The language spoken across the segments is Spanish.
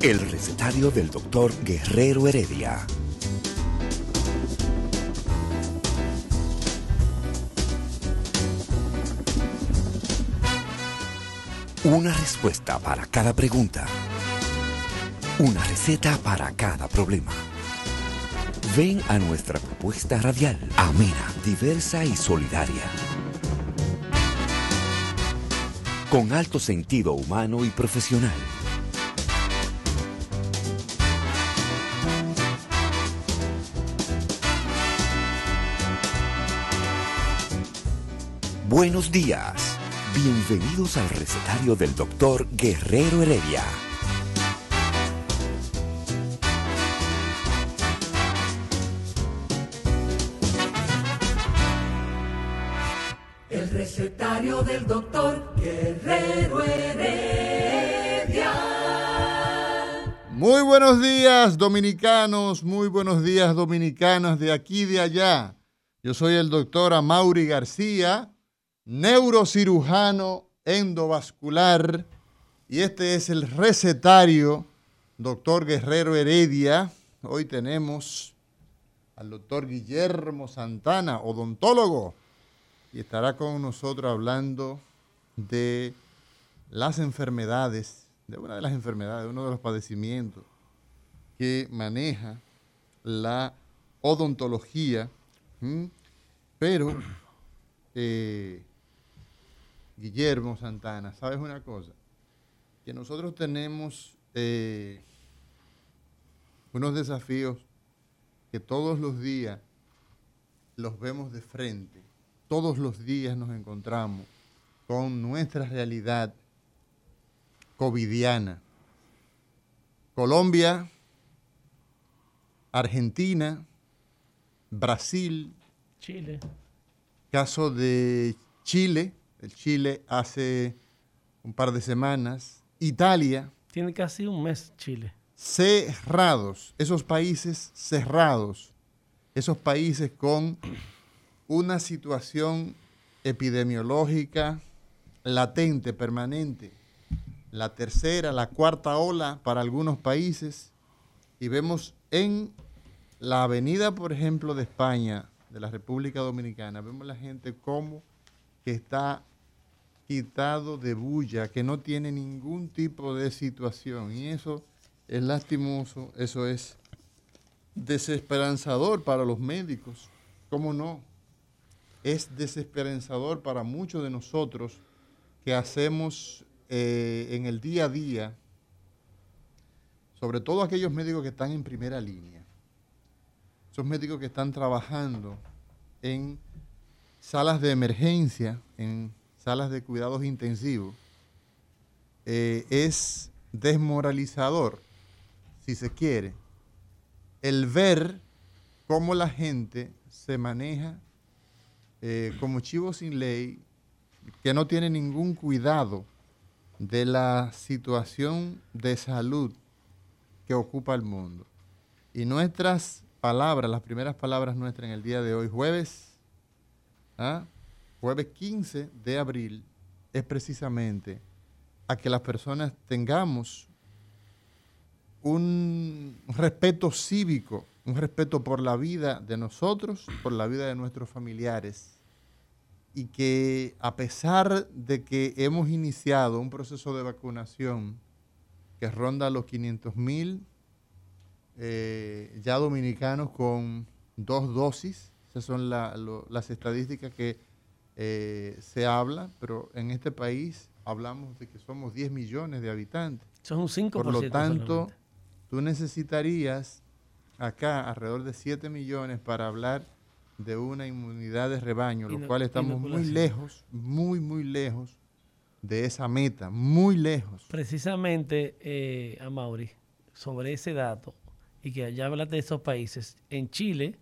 El recetario del doctor Guerrero Heredia. Una respuesta para cada pregunta. Una receta para cada problema. Ven a nuestra propuesta radial, amena, diversa y solidaria. Con alto sentido humano y profesional. Buenos días. Bienvenidos al recetario del doctor Guerrero Heredia. Buenos días, dominicanos, muy buenos días, dominicanas de aquí y de allá. Yo soy el doctor Amaury García, neurocirujano endovascular, y este es el recetario, doctor Guerrero Heredia. Hoy tenemos al doctor Guillermo Santana, odontólogo, y estará con nosotros hablando de las enfermedades, de una de las enfermedades, uno de los padecimientos que maneja la odontología, pero eh, Guillermo Santana, ¿sabes una cosa? Que nosotros tenemos eh, unos desafíos que todos los días los vemos de frente, todos los días nos encontramos con nuestra realidad covidiana. Colombia, Argentina, Brasil, Chile. caso de Chile, el Chile hace un par de semanas, Italia, Tiene casi un mes Chile. cerrados, esos países cerrados, esos países con una situación epidemiológica latente, permanente, la tercera, la cuarta ola para algunos países, y vemos en la avenida, por ejemplo, de España, de la República Dominicana, vemos la gente como que está quitado de bulla, que no tiene ningún tipo de situación. Y eso es lastimoso, eso es desesperanzador para los médicos. ¿Cómo no? Es desesperanzador para muchos de nosotros que hacemos eh, en el día a día, sobre todo aquellos médicos que están en primera línea. Esos médicos que están trabajando en salas de emergencia, en salas de cuidados intensivos, eh, es desmoralizador, si se quiere, el ver cómo la gente se maneja eh, como chivo sin ley, que no tiene ningún cuidado de la situación de salud que ocupa el mundo. Y nuestras palabras, las primeras palabras nuestras en el día de hoy, jueves, ¿ah? jueves 15 de abril, es precisamente a que las personas tengamos un respeto cívico, un respeto por la vida de nosotros, por la vida de nuestros familiares, y que a pesar de que hemos iniciado un proceso de vacunación que ronda los 500 mil eh, ya dominicanos con dos dosis, esas son la- lo- las estadísticas que eh, se habla, pero en este país hablamos de que somos 10 millones de habitantes. Son un 5%. Por lo tanto, solamente. tú necesitarías acá alrededor de 7 millones para hablar de una inmunidad de rebaño, lo cual estamos muy lejos, muy, muy lejos de esa meta, muy lejos. Precisamente, eh, a Mauri, sobre ese dato, y que ya hablas de esos países, en Chile,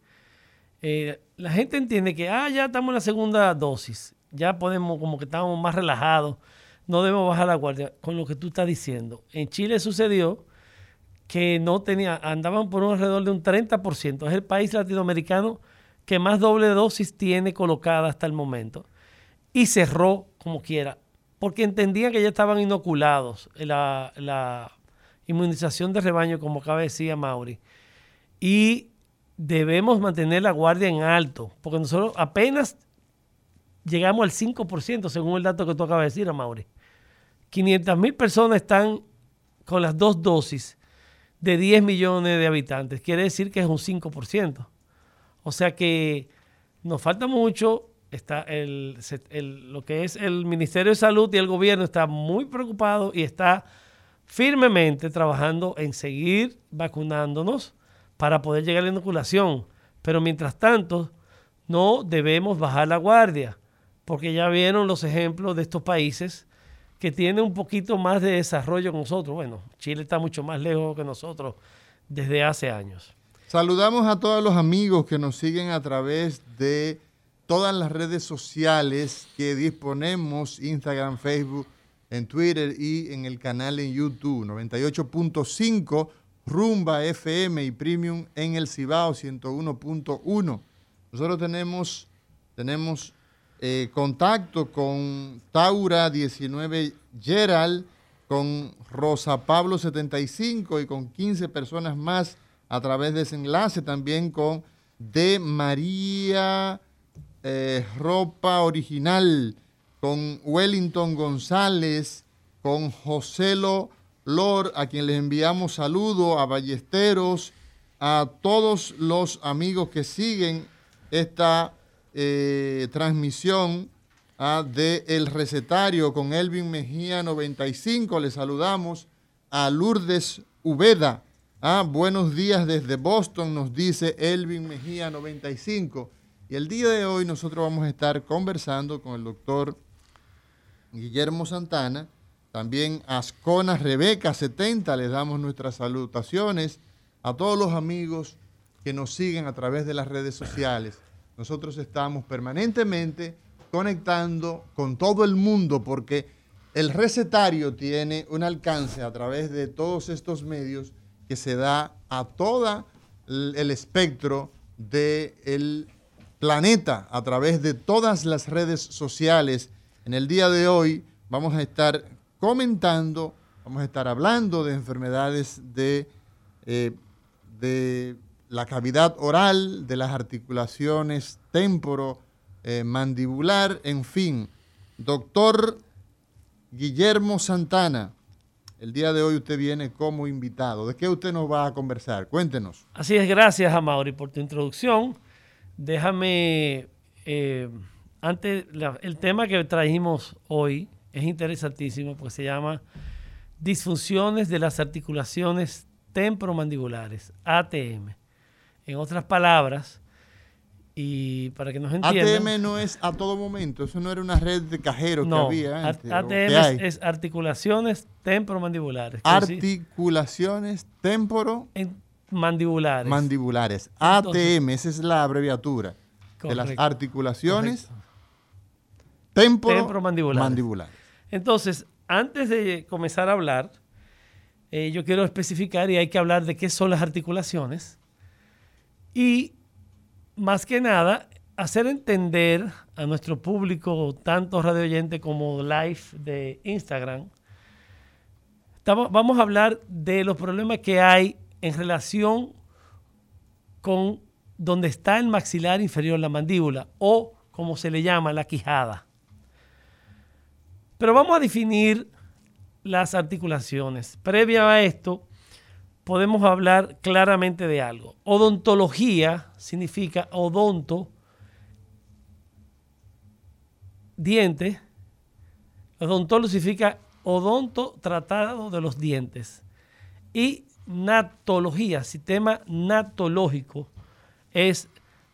eh, la gente entiende que, ah, ya estamos en la segunda dosis, ya podemos, como que estamos más relajados, no debemos bajar la guardia, con lo que tú estás diciendo. En Chile sucedió que no tenía, andaban por un alrededor de un 30%, es el país latinoamericano que más doble dosis tiene colocada hasta el momento, y cerró como quiera porque entendían que ya estaban inoculados la, la inmunización de rebaño, como acaba de decir Mauri. Y debemos mantener la guardia en alto, porque nosotros apenas llegamos al 5%, según el dato que tú acabas de decir, Mauri. 500 mil personas están con las dos dosis de 10 millones de habitantes. Quiere decir que es un 5%. O sea que nos falta mucho. Está el, lo que es el Ministerio de Salud y el gobierno está muy preocupado y está firmemente trabajando en seguir vacunándonos para poder llegar a la inoculación. Pero mientras tanto, no debemos bajar la guardia, porque ya vieron los ejemplos de estos países que tienen un poquito más de desarrollo que nosotros. Bueno, Chile está mucho más lejos que nosotros desde hace años. Saludamos a todos los amigos que nos siguen a través de todas las redes sociales que disponemos, Instagram, Facebook, en Twitter y en el canal en YouTube, 98.5 Rumba FM y Premium en el Cibao 101.1. Nosotros tenemos, tenemos eh, contacto con Taura 19 Gerald, con Rosa Pablo 75 y con 15 personas más a través de ese enlace, también con De María eh, Ropa Original, con Wellington González, con Joselo Lord, a quien les enviamos saludos, a Ballesteros, a todos los amigos que siguen esta eh, transmisión ah, de El Recetario con Elvin Mejía 95. Les saludamos a Lourdes Ubeda. Ah, buenos días desde Boston, nos dice Elvin Mejía 95. Y el día de hoy nosotros vamos a estar conversando con el doctor Guillermo Santana, también Ascona Rebeca 70, les damos nuestras salutaciones a todos los amigos que nos siguen a través de las redes sociales. Nosotros estamos permanentemente conectando con todo el mundo porque el recetario tiene un alcance a través de todos estos medios que se da a todo el espectro del planeta a través de todas las redes sociales. En el día de hoy vamos a estar comentando, vamos a estar hablando de enfermedades de, eh, de la cavidad oral, de las articulaciones temporo, eh, mandibular, en fin. Doctor Guillermo Santana, el día de hoy usted viene como invitado. ¿De qué usted nos va a conversar? Cuéntenos. Así es, gracias a por tu introducción. Déjame, eh, antes, el tema que trajimos hoy es interesantísimo porque se llama disfunciones de las articulaciones temporomandibulares, ATM. En otras palabras, y para que nos entiendan. ATM no es a todo momento, eso no era una red de cajeros que había antes. ATM es, articulaciones temporomandibulares. Articulaciones temporo mandibulares. Mandibulares. ATM, esa es la abreviatura de las articulaciones temporomandibulares. Entonces, antes de comenzar a hablar, eh, yo quiero especificar y hay que hablar de qué son las articulaciones y más que nada hacer entender a nuestro público, tanto radio oyente como live de Instagram, vamos a hablar de los problemas que hay en relación con donde está el maxilar inferior, la mandíbula, o como se le llama, la quijada. Pero vamos a definir las articulaciones. Previa a esto, podemos hablar claramente de algo. Odontología significa odonto, diente. Odontología significa odonto tratado de los dientes. Y natología, sistema natológico, es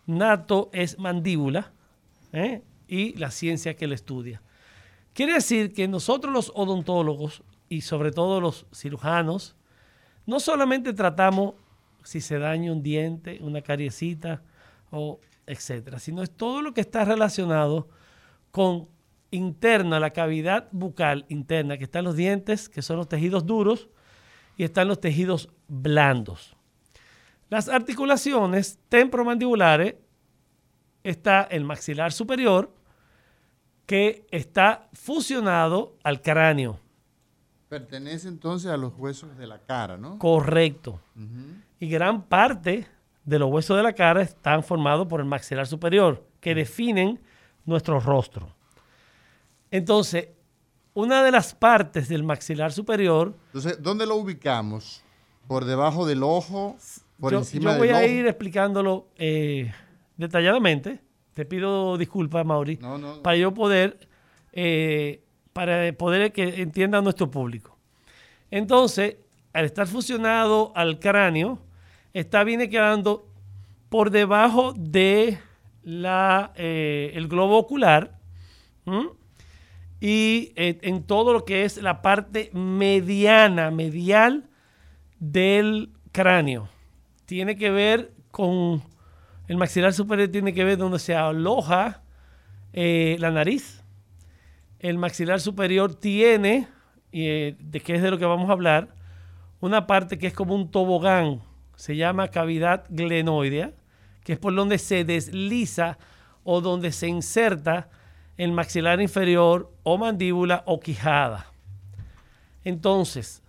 nato es mandíbula ¿eh? y la ciencia que lo estudia. Quiere decir que nosotros los odontólogos y sobre todo los cirujanos, no solamente tratamos si se daña un diente, una cariecita o etcétera, sino es todo lo que está relacionado con interna, la cavidad bucal interna, que están los dientes, que son los tejidos duros, y están los tejidos blandos. Las articulaciones temporomandibulares está el maxilar superior, que está fusionado al cráneo. Pertenece entonces a los huesos de la cara, ¿no? Correcto. Y gran parte de los huesos de la cara están formados por el maxilar superior, que definen nuestro rostro. Entonces, una de las partes del maxilar superior. Entonces, ¿dónde lo ubicamos? ¿Por debajo del ojo? ¿Por yo, encima yo voy del a ojo? ir explicándolo eh, detalladamente. Te pido disculpas, Mauri, No, no. para yo poder, eh, para poder que entienda nuestro público. Entonces, al estar fusionado al cráneo, está viene quedando por debajo de la, eh, el globo ocular. Y eh, en todo lo que es la parte mediana, medial del cráneo. Tiene que ver con el maxilar superior, tiene que ver donde se aloja eh, la nariz. El maxilar superior tiene, eh, de qué es de lo que vamos a hablar, una parte que es como un tobogán, se llama cavidad glenoidea, que es por donde se desliza o donde se inserta el maxilar inferior o mandíbula o quijada. Entonces,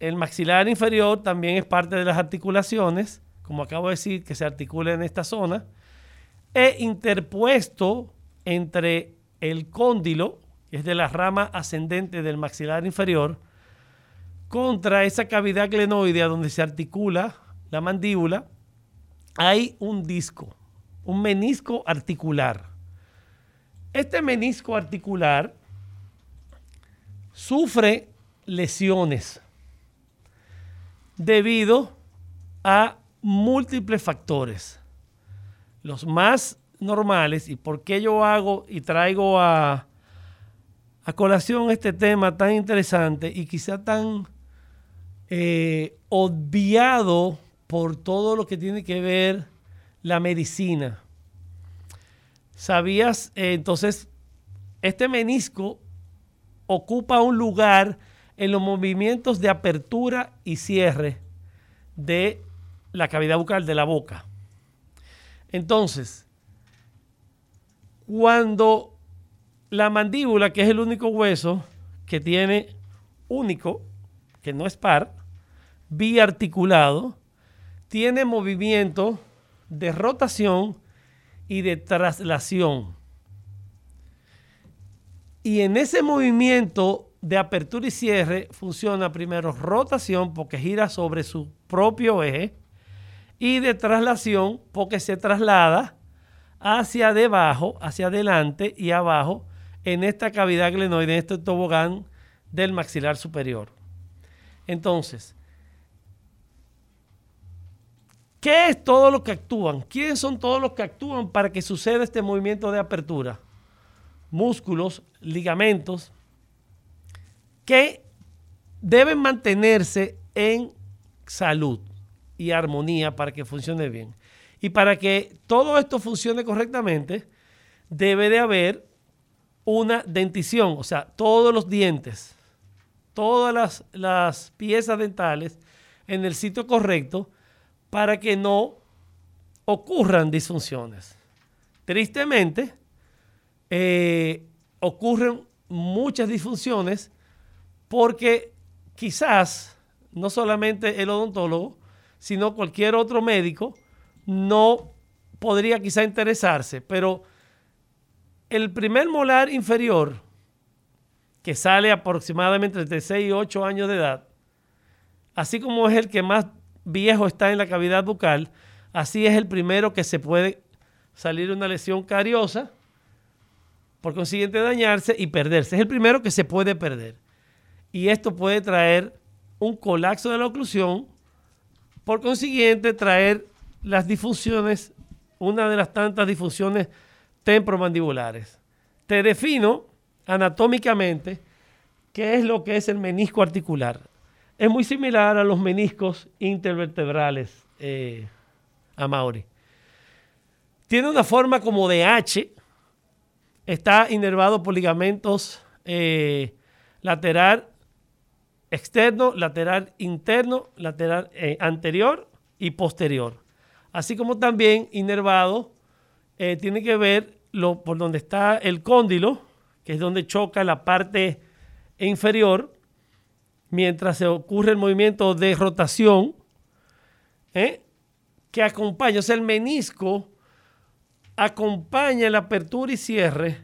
el maxilar inferior también es parte de las articulaciones, como acabo de decir, que se articula en esta zona, e interpuesto entre el cóndilo, que es de la rama ascendente del maxilar inferior, contra esa cavidad glenoidea donde se articula la mandíbula, hay un disco, un menisco articular. Este menisco articular sufre lesiones debido a múltiples factores. Los más normales, y por qué yo hago y traigo a, a colación este tema tan interesante y quizá tan eh, obviado por todo lo que tiene que ver la medicina. ¿Sabías? Eh, entonces, este menisco ocupa un lugar en los movimientos de apertura y cierre de la cavidad bucal de la boca. Entonces, cuando la mandíbula, que es el único hueso que tiene único, que no es par, biarticulado, tiene movimiento de rotación y de traslación. Y en ese movimiento de apertura y cierre funciona primero rotación porque gira sobre su propio eje y de traslación porque se traslada hacia debajo, hacia adelante y abajo en esta cavidad glenoide, en este tobogán del maxilar superior. Entonces, ¿qué es todo lo que actúan? ¿Quiénes son todos los que actúan para que suceda este movimiento de apertura? Músculos, ligamentos, que deben mantenerse en salud y armonía para que funcione bien. Y para que todo esto funcione correctamente, debe de haber una dentición, o sea, todos los dientes, todas las, las piezas dentales en el sitio correcto para que no ocurran disfunciones. Tristemente, eh, ocurren muchas disfunciones porque quizás no solamente el odontólogo, sino cualquier otro médico no podría quizá interesarse, pero el primer molar inferior, que sale aproximadamente entre 6 y 8 años de edad, así como es el que más viejo está en la cavidad bucal, así es el primero que se puede salir una lesión cariosa, por consiguiente dañarse y perderse. Es el primero que se puede perder. Y esto puede traer un colapso de la oclusión, por consiguiente traer las disfunciones, una de las tantas disfunciones temporomandibulares. Te defino anatómicamente qué es lo que es el menisco articular. Es muy similar a los meniscos intervertebrales, eh, a Mauri. Tiene una forma como de H, está inervado por ligamentos eh, lateral externo, lateral interno, lateral eh, anterior y posterior. Así como también inervado eh, tiene que ver lo, por donde está el cóndilo, que es donde choca la parte inferior, mientras se ocurre el movimiento de rotación, ¿eh? que acompaña, o sea, el menisco acompaña la apertura y cierre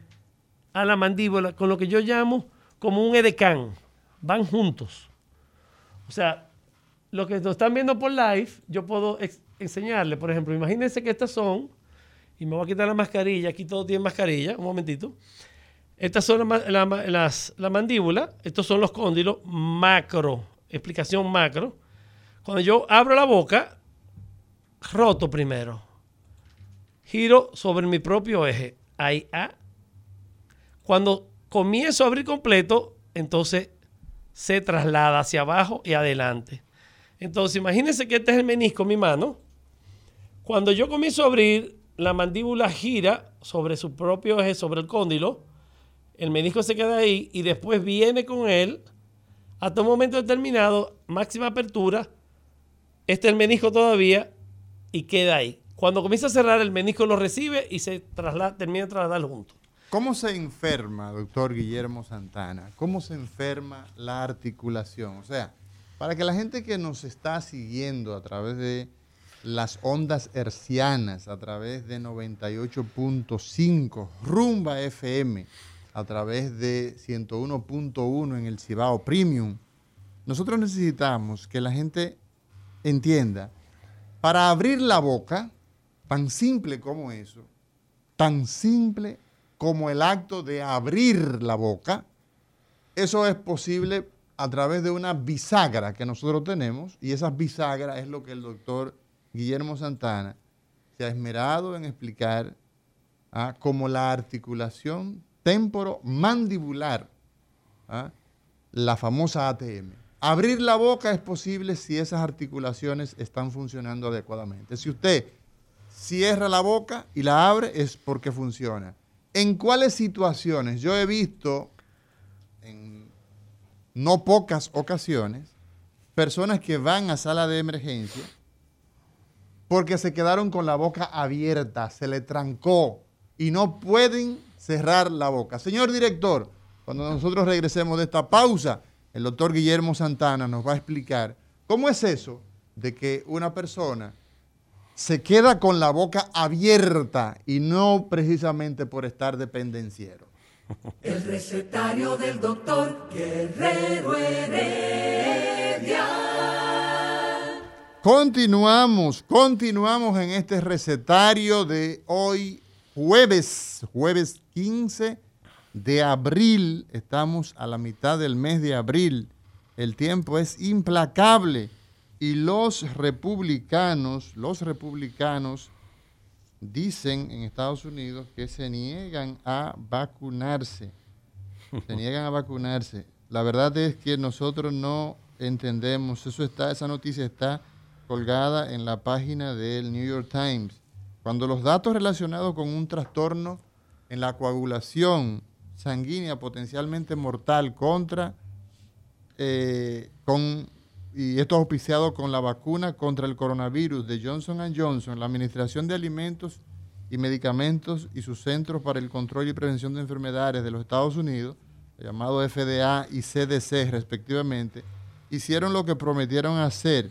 a la mandíbula con lo que yo llamo como un edecán. Van juntos. O sea, lo que nos están viendo por live, yo puedo enseñarle, por ejemplo, imagínense que estas son, y me voy a quitar la mascarilla, aquí todo tiene mascarilla, un momentito. Estas son la, mandíbula, estos son los cóndilos macro, explicación macro. Cuando yo abro la boca, roto primero giro sobre mi propio eje. Ahí, A. Cuando comienzo a abrir completo, entonces se traslada hacia abajo y adelante. Entonces, imagínense que este es el menisco, mi mano. Cuando yo comienzo a abrir, la mandíbula gira sobre su propio eje, sobre el cóndilo. El menisco se queda ahí y después viene con él hasta un momento determinado, máxima apertura. Este es el menisco todavía y queda ahí. Cuando comienza a cerrar, el menisco lo recibe y se traslada, termina de trasladar junto. ¿Cómo se enferma, doctor Guillermo Santana? ¿Cómo se enferma la articulación? O sea, para que la gente que nos está siguiendo a través de las ondas hercianas, a través de 98.5, Rumba FM, a través de 101.1 en el Cibao Premium, nosotros necesitamos que la gente entienda, para abrir la boca, tan simple como eso, tan simple como el acto de abrir la boca, eso es posible a través de una bisagra que nosotros tenemos y esa bisagra es lo que el doctor Guillermo Santana se ha esmerado en explicar ¿ah? como la articulación temporomandibular, ¿ah? la famosa ATM. Abrir la boca es posible si esas articulaciones están funcionando adecuadamente. Si usted cierra la boca y la abre es porque funciona. ¿En cuáles situaciones? Yo he visto en no pocas ocasiones personas que van a sala de emergencia porque se quedaron con la boca abierta, se le trancó y no pueden cerrar la boca. Señor director, cuando nosotros regresemos de esta pausa, el doctor Guillermo Santana nos va a explicar cómo es eso de que una persona se queda con la boca abierta y no precisamente por estar dependenciero. El recetario del doctor Guerrero Heredia. Continuamos, continuamos en este recetario de hoy, jueves, jueves 15 de abril. Estamos a la mitad del mes de abril. El tiempo es implacable. Y los republicanos, los republicanos dicen en Estados Unidos que se niegan a vacunarse. Se niegan a vacunarse. La verdad es que nosotros no entendemos. Eso está, esa noticia está colgada en la página del New York Times. Cuando los datos relacionados con un trastorno en la coagulación sanguínea potencialmente mortal contra eh, con y esto es auspiciado con la vacuna contra el coronavirus de Johnson Johnson, la Administración de Alimentos y Medicamentos y sus Centros para el Control y Prevención de Enfermedades de los Estados Unidos, llamado FDA y CDC respectivamente, hicieron lo que prometieron hacer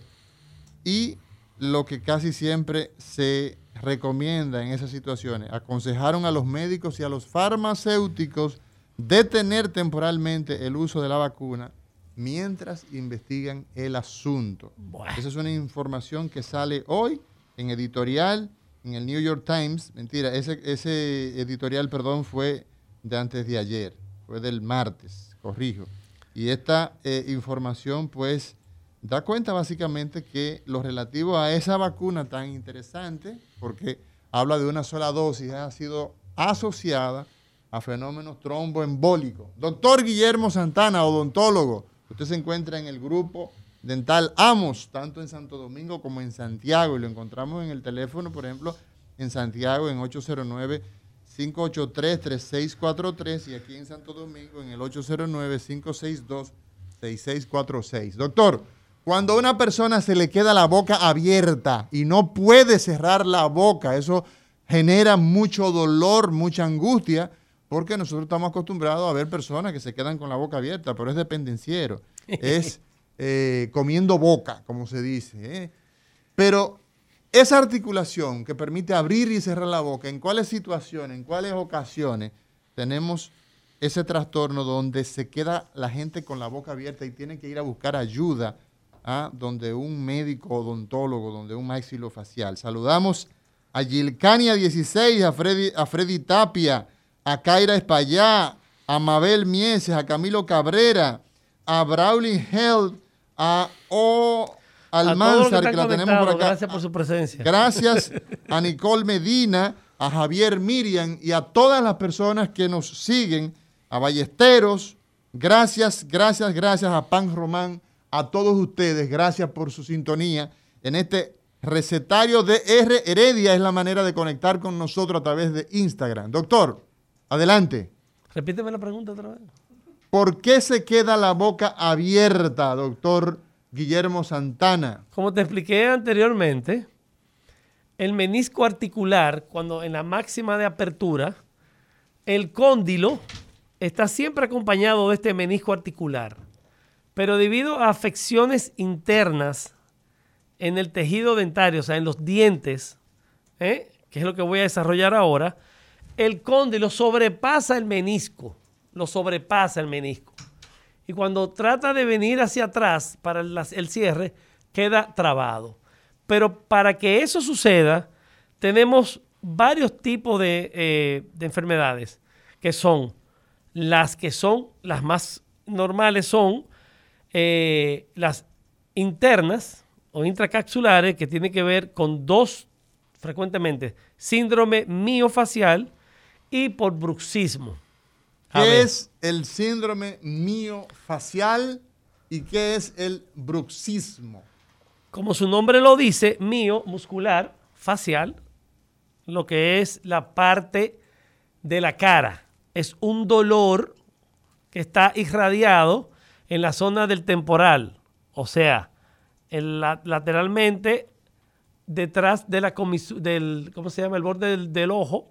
y lo que casi siempre se recomienda en esas situaciones. Aconsejaron a los médicos y a los farmacéuticos detener temporalmente el uso de la vacuna mientras investigan el asunto. Esa es una información que sale hoy en editorial, en el New York Times. Mentira, ese, ese editorial, perdón, fue de antes de ayer, fue del martes, corrijo. Y esta eh, información, pues, da cuenta básicamente que lo relativo a esa vacuna tan interesante, porque habla de una sola dosis, ha sido asociada a fenómenos tromboembólicos. Doctor Guillermo Santana, odontólogo, Usted se encuentra en el grupo dental Amos, tanto en Santo Domingo como en Santiago, y lo encontramos en el teléfono, por ejemplo, en Santiago en 809-583-3643 y aquí en Santo Domingo en el 809-562-6646. Doctor, cuando a una persona se le queda la boca abierta y no puede cerrar la boca, eso genera mucho dolor, mucha angustia, porque nosotros estamos acostumbrados a ver personas que se quedan con la boca abierta, pero es dependenciero, es eh, comiendo boca, como se dice. ¿eh? Pero esa articulación que permite abrir y cerrar la boca, ¿en cuáles situaciones, en cuáles ocasiones tenemos ese trastorno donde se queda la gente con la boca abierta y tiene que ir a buscar ayuda a donde un médico odontólogo, donde un maxilofacial? Saludamos a Gilcania 16, a Freddy, a Freddy Tapia, a Kaira Espallá, a Mabel Mieses, a Camilo Cabrera, a Brawley Health, a O. Almanzar, que, la tenemos por acá. Gracias por su presencia. Gracias a Nicole Medina, a Javier Miriam y a todas las personas que nos siguen, a Ballesteros. Gracias, gracias, gracias a Pan Román, a todos ustedes. Gracias por su sintonía en este recetario de R. Heredia. Es la manera de conectar con nosotros a través de Instagram. Doctor, adelante. Repíteme la pregunta otra vez. ¿Por qué se queda la boca abierta, doctor Guillermo Santana? Como te expliqué anteriormente, el menisco articular, cuando en la máxima de apertura, el cóndilo está siempre acompañado de este menisco articular. Pero debido a afecciones internas en el tejido dentario, o sea, en los dientes, ¿eh? que es lo que voy a desarrollar ahora, el cóndilo sobrepasa el menisco, lo sobrepasa el menisco. Y cuando trata de venir hacia atrás para el, cierre, queda trabado. Pero para que eso suceda, tenemos varios tipos de, eh, de enfermedades, que son las que son las más normales, son eh, las internas o intracapsulares, que tienen que ver con dos, frecuentemente, síndrome miofacial y por bruxismo. ¿Qué es el síndrome miofacial y qué es el bruxismo? Como su nombre lo dice, mio, muscular, facial, lo que es la parte de la cara. Es un dolor que está irradiado en la zona del temporal, o sea, lateralmente detrás de la del, ¿cómo se llama? El borde del, ojo,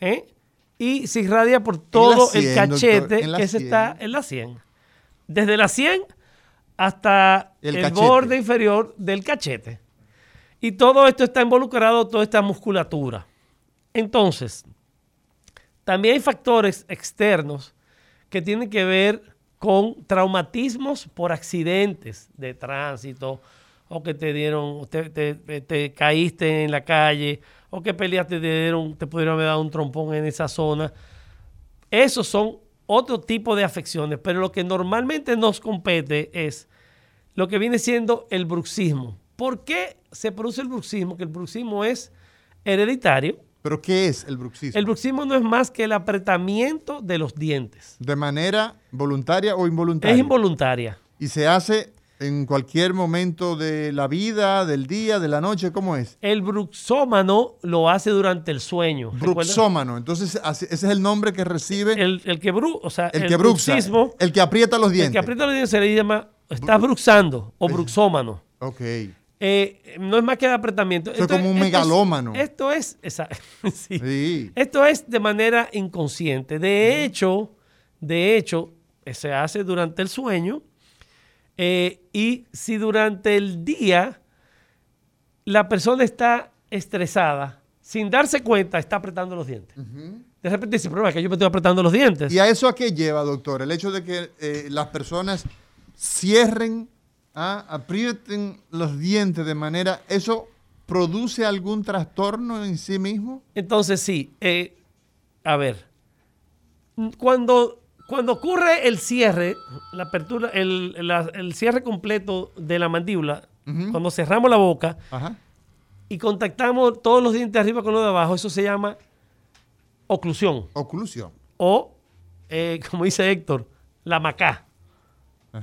¿eh? y se irradia por todo el cachete que se está en la 100. Desde la 100 hasta el, borde inferior del cachete. Y todo esto está involucrado, toda esta musculatura. Entonces, también hay factores externos que tienen que ver con traumatismos por accidentes de tránsito o que te dieron, te, te, caíste en la calle o que peleaste, te, dieron, te pudieron haber dado un trompón en esa zona. Esos son otro tipo de afecciones, pero lo que normalmente nos compete es lo que viene siendo el bruxismo. ¿Por qué se produce el bruxismo? Que el bruxismo es hereditario, ¿Pero qué es el bruxismo? El bruxismo no es más que el apretamiento de los dientes. ¿De manera voluntaria o involuntaria? Es involuntaria. ¿Y se hace en cualquier momento de la vida, del día, de la noche? ¿Cómo es? El bruxómano lo hace durante el sueño. Bruxómano. Entonces, ese es el nombre que recibe. El, que bru, o sea, el, que bruxismo, El que aprieta los dientes. El que aprieta los dientes se le llama, está bruxando o bruxómano. Ok. Eh, no es más que de apretamiento. es como un megalómano. esto es, esto es de manera inconsciente. De hecho, de hecho, se hace durante el sueño. Eh, y si durante el día la persona está estresada, sin darse cuenta, está apretando los dientes. De repente dice, problema es que yo me estoy apretando los dientes. ¿Y a eso a qué lleva, doctor? El hecho de que eh, las personas cierren ¿ah? aprieten los dientes de manera, ¿eso produce algún trastorno en sí mismo? Entonces sí, eh, a ver, cuando, cuando ocurre el cierre, la apertura, el, cierre completo de la mandíbula, cuando cerramos la boca y contactamos todos los dientes de arriba con los de abajo, eso se llama oclusión. Oclusión. O, eh, como dice Héctor, la macá.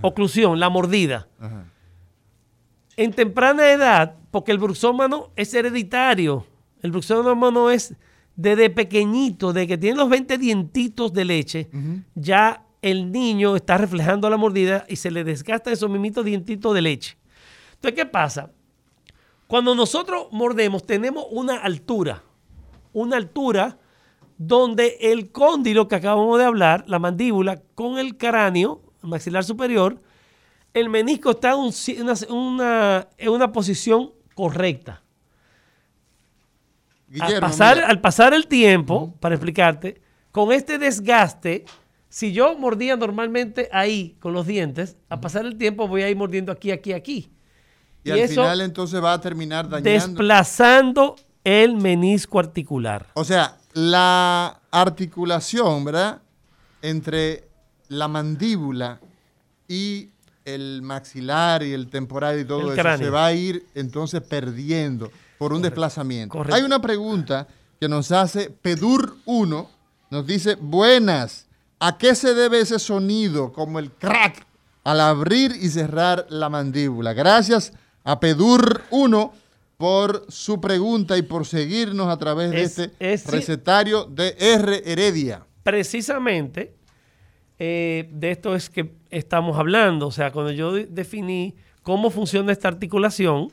Oclusión, la mordida. En temprana edad, porque el bruxómano es hereditario, el bruxómano es desde pequeñito, de que tiene los 20 dientitos de leche, ya el niño está reflejando la mordida y se le desgasta esos mimitos dientitos de leche. Entonces, ¿qué pasa? Cuando nosotros mordemos, tenemos una altura. una altura donde el cóndilo que acabamos de hablar, la mandíbula, con el cráneo, maxilar superior, el menisco está en una, en una posición correcta. al, pasar, al pasar el tiempo, para explicarte, con este desgaste, si yo mordía normalmente ahí con los dientes, a pasar el tiempo voy a ir mordiendo aquí, aquí, aquí. Y, al final entonces va a terminar dañando. Desplazando el menisco articular. O sea, la articulación, ¿verdad? Entre la mandíbula y el maxilar y el temporal y todo eso se va a ir entonces perdiendo por un desplazamiento. Hay una pregunta que nos hace Pedur 1, nos dice, buenas, ¿a qué se debe ese sonido como el crack al abrir y cerrar la mandíbula? Gracias a Pedur 1 por su pregunta y por seguirnos a través de este recetario de R. Heredia. Precisamente eh, de esto es que estamos hablando. O sea, cuando yo definí cómo funciona esta articulación,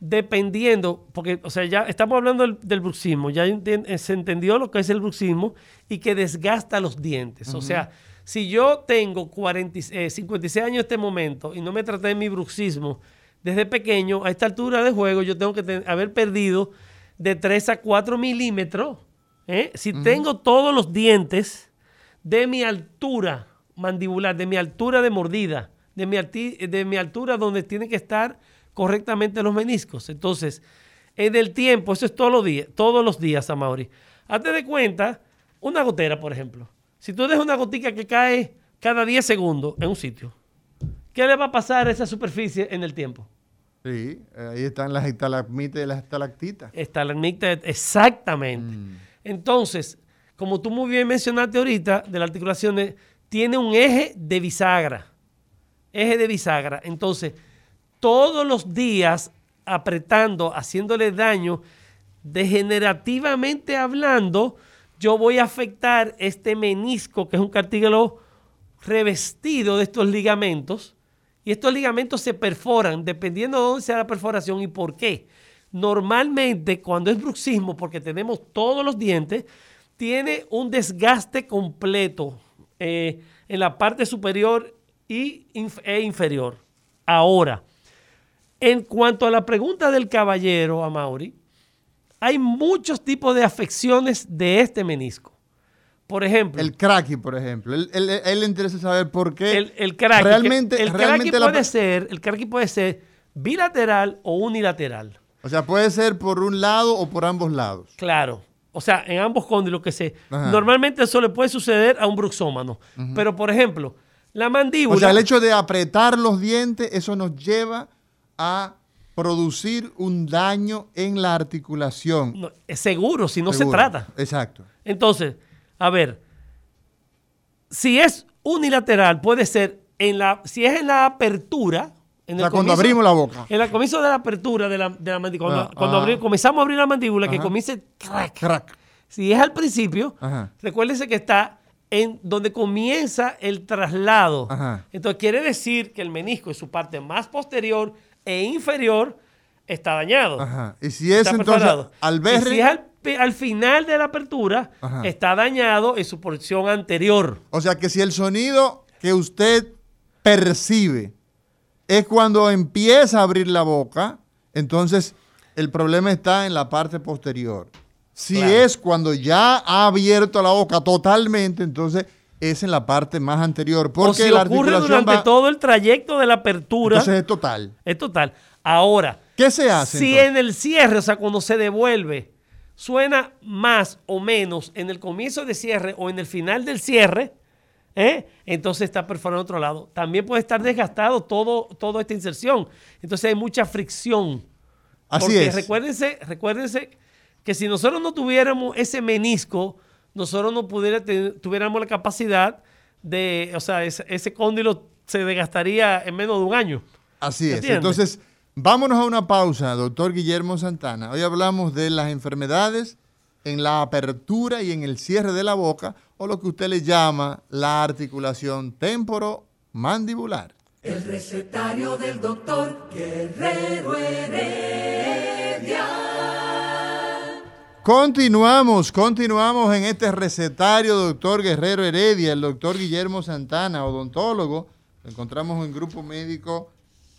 dependiendo, porque, o sea, ya estamos hablando del, bruxismo, ya se entendió lo que es el bruxismo y que desgasta los dientes. O sea, si yo tengo 56 eh, años en este momento y no me traté de mi bruxismo desde pequeño, a esta altura de juego yo tengo que haber perdido de 3 a 4 milímetros. ¿eh? Si tengo todos los dientes de mi altura mandibular, de mi altura de mordida, de mi, de mi altura donde tienen que estar correctamente los meniscos. Entonces, en el tiempo, eso es todos los días, todos los días, Amaury. Hazte de cuenta, una gotera, por ejemplo. Si tú dejas una gotica que cae cada 10 segundos en un sitio, ¿qué le va a pasar a esa superficie en el tiempo? Sí, ahí están las estalagmitas y las estalactitas. Estalagmitas, exactamente. Mm. Entonces, como tú muy bien mencionaste ahorita, de la articulación, tiene un eje de bisagra. Eje de bisagra. Entonces, todos los días apretando, haciéndole daño, degenerativamente hablando, yo voy a afectar este menisco, que es un cartílago revestido de estos ligamentos, y estos ligamentos se perforan dependiendo de dónde sea la perforación y por qué. Normalmente, cuando es bruxismo, porque tenemos todos los dientes, tiene un desgaste completo eh, en la parte superior y e inferior. Ahora, en cuanto a la pregunta del caballero, a Mauri, hay muchos tipos de afecciones de este menisco. Por ejemplo. El cracky, por ejemplo. Él, le interesa saber por qué. El, el cracky. Realmente, el puede ser, el cracky puede ser bilateral o unilateral. O sea, puede ser por un lado o por ambos lados. Claro o sea, en ambos cóndilos que se... Normalmente eso le puede suceder a un bruxómano. Pero, por ejemplo, la mandíbula... O sea, el hecho de apretar los dientes, eso nos lleva a producir un daño en la articulación. es seguro, si no se trata. Exacto. Entonces, a ver, si es unilateral, puede ser en la... Si es en la apertura, cuando abrimos la boca. En el comienzo de la apertura de la, mandíbula, cuando, ah, ah. comenzamos a abrir la mandíbula, que crack. crack. Si es al principio, recuérdese que está en donde comienza el traslado. Entonces quiere decir que el menisco en su parte más posterior e inferior está dañado. Y si es entonces al ver... si es al, final de la apertura, está dañado en su porción anterior. O sea que si el sonido que usted percibe es cuando empieza a abrir la boca, entonces el problema está en la parte posterior. Si es cuando ya ha abierto la boca totalmente, entonces es en la parte más anterior. Porque o si la ocurre durante todo el trayecto de la apertura. Entonces es total. Es total. Ahora, ¿qué se hace? Si en el cierre, o sea, cuando se devuelve, suena más o menos en el comienzo de cierre o en el final del cierre, ¿eh? entonces está perforado en otro lado. También puede estar desgastado todo, toda esta inserción. Entonces hay mucha fricción. Así Porque es. Recuérdense, recuérdense que si nosotros no tuviéramos ese menisco, nosotros no pudiera, tuviéramos la capacidad de, o sea, ese, cóndilo se desgastaría en menos de un año. Así es. Entonces, vámonos a una pausa, doctor Guillermo Santana. Hoy hablamos de las enfermedades en la apertura y en el cierre de la boca o lo que usted le llama la articulación temporomandibular. El recetario del doctor Guerrero Heredia. Continuamos, continuamos en este recetario, doctor Guerrero Heredia, el doctor Guillermo Santana, odontólogo. Lo encontramos en Grupo Médico,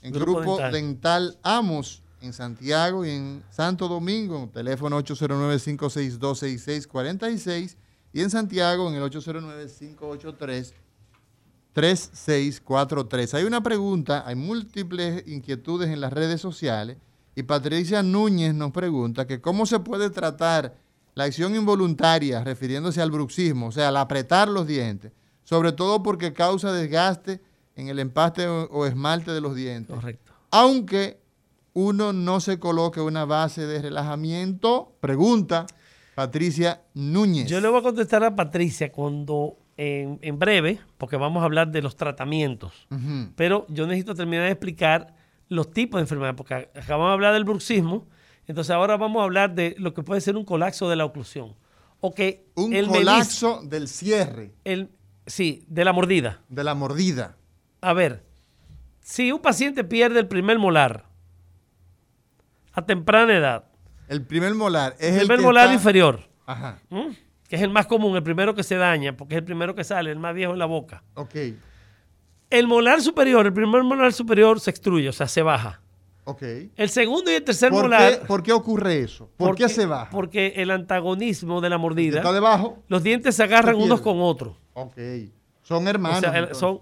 en Grupo, Grupo Dental. Dental. Amos, en Santiago y en Santo Domingo, teléfono 809-562-6646 y en Santiago en el 809-583-3643. Hay una pregunta, hay múltiples inquietudes en las redes sociales y Patricia Núñez nos pregunta que cómo se puede tratar la acción involuntaria refiriéndose al bruxismo, o sea, al apretar los dientes, sobre todo porque causa desgaste en el empaste o, o esmalte de los dientes. Correcto. Aunque uno no se coloque una base de relajamiento, pregunta Patricia Núñez. Yo le voy a contestar a Patricia cuando en, en breve, porque vamos a hablar de los tratamientos. Pero yo necesito terminar de explicar los tipos de enfermedad, porque acabamos de hablar del bruxismo, entonces ahora vamos a hablar de lo que puede ser un colapso de la oclusión. O que Un el colapso del cierre, el, sí, de la mordida. de la mordida. A ver, si un paciente pierde el primer molar a temprana edad, El primer molar es el el primer que molar está- inferior, Ajá, ¿m? que es el más común, el primero que se daña, porque es el primero que sale, el más viejo en la boca. ok, El molar superior, el primer molar superior se extruye, o sea, se baja. ok. El segundo y el tercer ¿Por molar. qué, por qué ocurre eso? ¿Por porque- qué se baja? Porque el antagonismo de la ¿Está mordida, debajo? los dientes se agarran Se unos con otros. Ok. Son hermanos. o sea, el- son,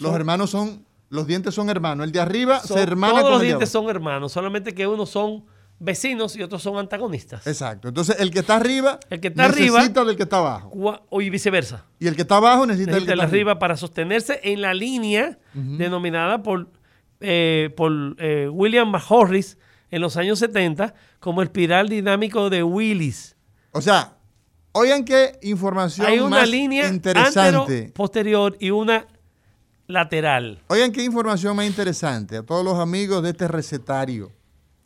Los hermanos son, los dientes son hermanos. El de arriba son- se hermana todos con los el de dientes son hermanos, solamente que unos son vecinos y otros son antagonistas. Exacto. Entonces, el que está arriba El que está arriba- necesita del que está abajo. O y viceversa. Y el que está abajo necesita, Necesita del el que de está arriba para sostenerse en la línea denominada por, eh, por eh, William Morris en los años 70 como espiral dinámico de Willis. O sea, oigan qué información Hay una más línea interesante. antero, posterior y una lateral. Oigan qué información más interesante a todos los amigos de este recetario.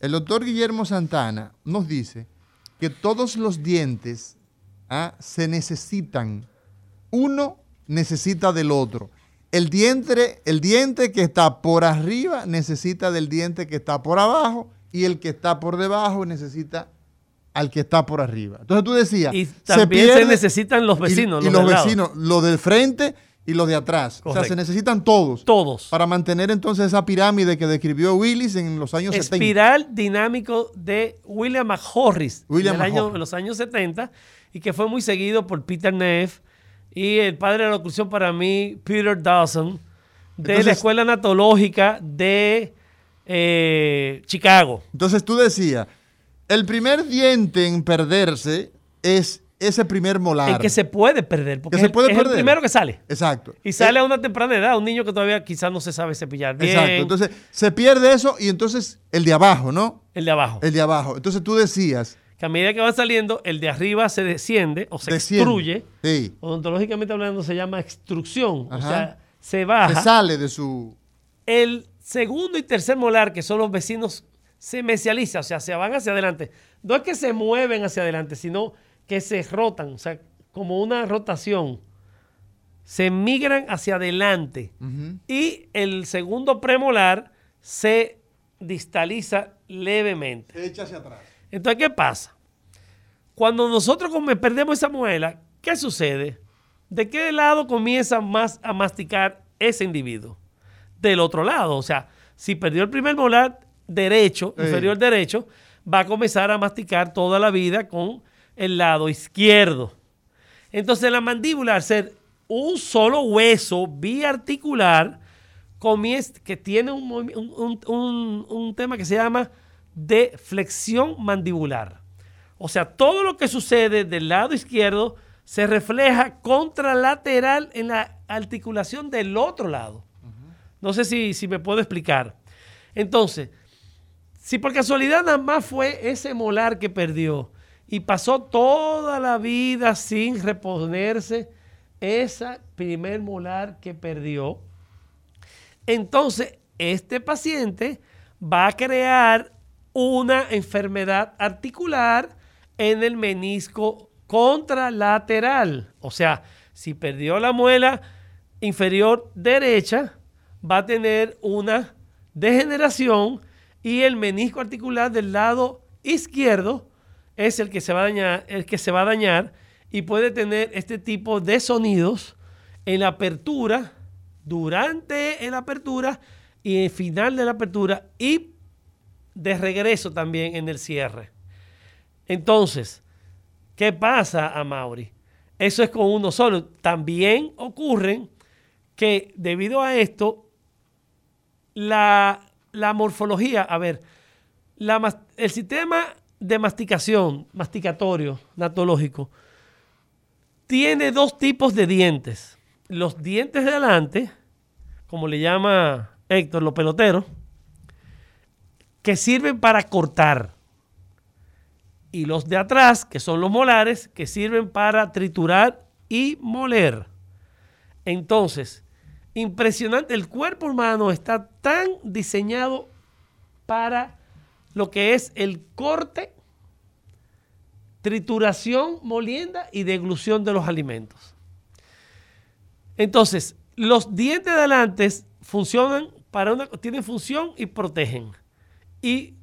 El doctor Guillermo Santana nos dice que todos los dientes ah, se necesitan. Uno necesita del otro. El diente, el diente que está por arriba necesita del diente que está por abajo y el que está por debajo necesita al que está por arriba. Entonces tú decías, Y también se necesitan los vecinos, Y, los vecinos, los del frente y los de atrás. O sea, se necesitan todos Todos. para mantener entonces esa pirámide que describió Willis en los años 70. Espiral dinámico de William McHorris William en, el año- en los años 70 y que fue muy seguido por Peter Neff y el padre de la oclusión para mí, Peter Dawson, de la Escuela Anatológica de eh, Chicago. Entonces tú decías, el primer diente en perderse es ese primer molar. El que se puede perder, porque Que se es, el- puede es el perder. primero que sale. Exacto. Y sale Eh, a una temprana edad, un niño que todavía quizás no se sabe cepillar bien. Exacto. Entonces se pierde eso y entonces el de abajo, ¿no? el de abajo. El de abajo. Entonces tú decías, que a medida que va saliendo, el de arriba se desciende o se desciende. extruye. Sí. Odontológicamente hablando se llama extrusión. O sea, se Se baja. sale de su... El segundo y tercer molar, que son los vecinos, se mesializa, o sea, se van hacia adelante. No es que se mueven hacia adelante, sino que se rotan, o sea, como una rotación. Se migran hacia adelante. Y el segundo premolar se distaliza levemente. Se echa hacia atrás. Entonces, ¿qué pasa? Cuando nosotros perdemos esa muela, ¿qué sucede? ¿De qué lado comienza más a masticar ese individuo? Del otro lado. O sea, si perdió el primer molar derecho, inferior derecho, va a comenzar a masticar toda la vida con el lado izquierdo. Entonces, la mandíbula, al ser un solo hueso biarticular, que tiene un- un- un- un tema que se llama de flexión mandibular. O sea, todo lo que sucede del lado izquierdo se refleja contralateral en la articulación del otro lado. No sé si, si me puedo explicar. Entonces, si por casualidad nada más fue ese molar que perdió y pasó toda la vida sin reponerse esa primer molar que perdió, entonces este paciente va a crear una enfermedad articular en el menisco contralateral. O sea, si perdió la muela inferior derecha, va a tener una degeneración y el menisco articular del lado izquierdo es el que se va a dañar, el que se va a dañar y puede tener este tipo de sonidos en la apertura, durante la apertura y el final de la apertura y de regreso también en el cierre. Entonces, ¿qué pasa a Mauri? Eso es con uno solo. También ocurren que debido a esto, la, morfología, a ver, el sistema de masticación, masticatorio, natológico, tiene dos tipos de dientes. Los dientes de adelante, como le llama Héctor, los peloteros, que sirven para cortar. Y los de atrás, que son los molares, que sirven para triturar y moler. Entonces, impresionante, el cuerpo humano está tan diseñado para lo que es el corte, trituración, molienda y deglución de los alimentos. Entonces, los dientes de adelante funcionan para una, tienen función y protegen. Y,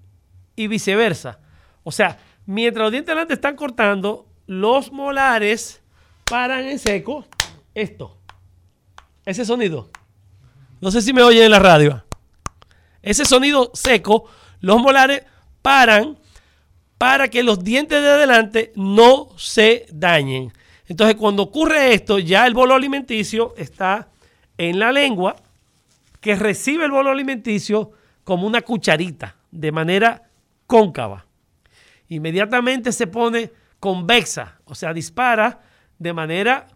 y viceversa. O sea, mientras los dientes de adelante están cortando, los molares paran en seco esto. Ese sonido. No sé si me oyen en la radio. Ese sonido seco, los molares paran para que los dientes de adelante no se dañen. Entonces, cuando ocurre esto, ya el bolo alimenticio está en la lengua que recibe el bolo alimenticio como una cucharita, de manera cóncava. Inmediatamente se pone convexa, o sea, dispara de manera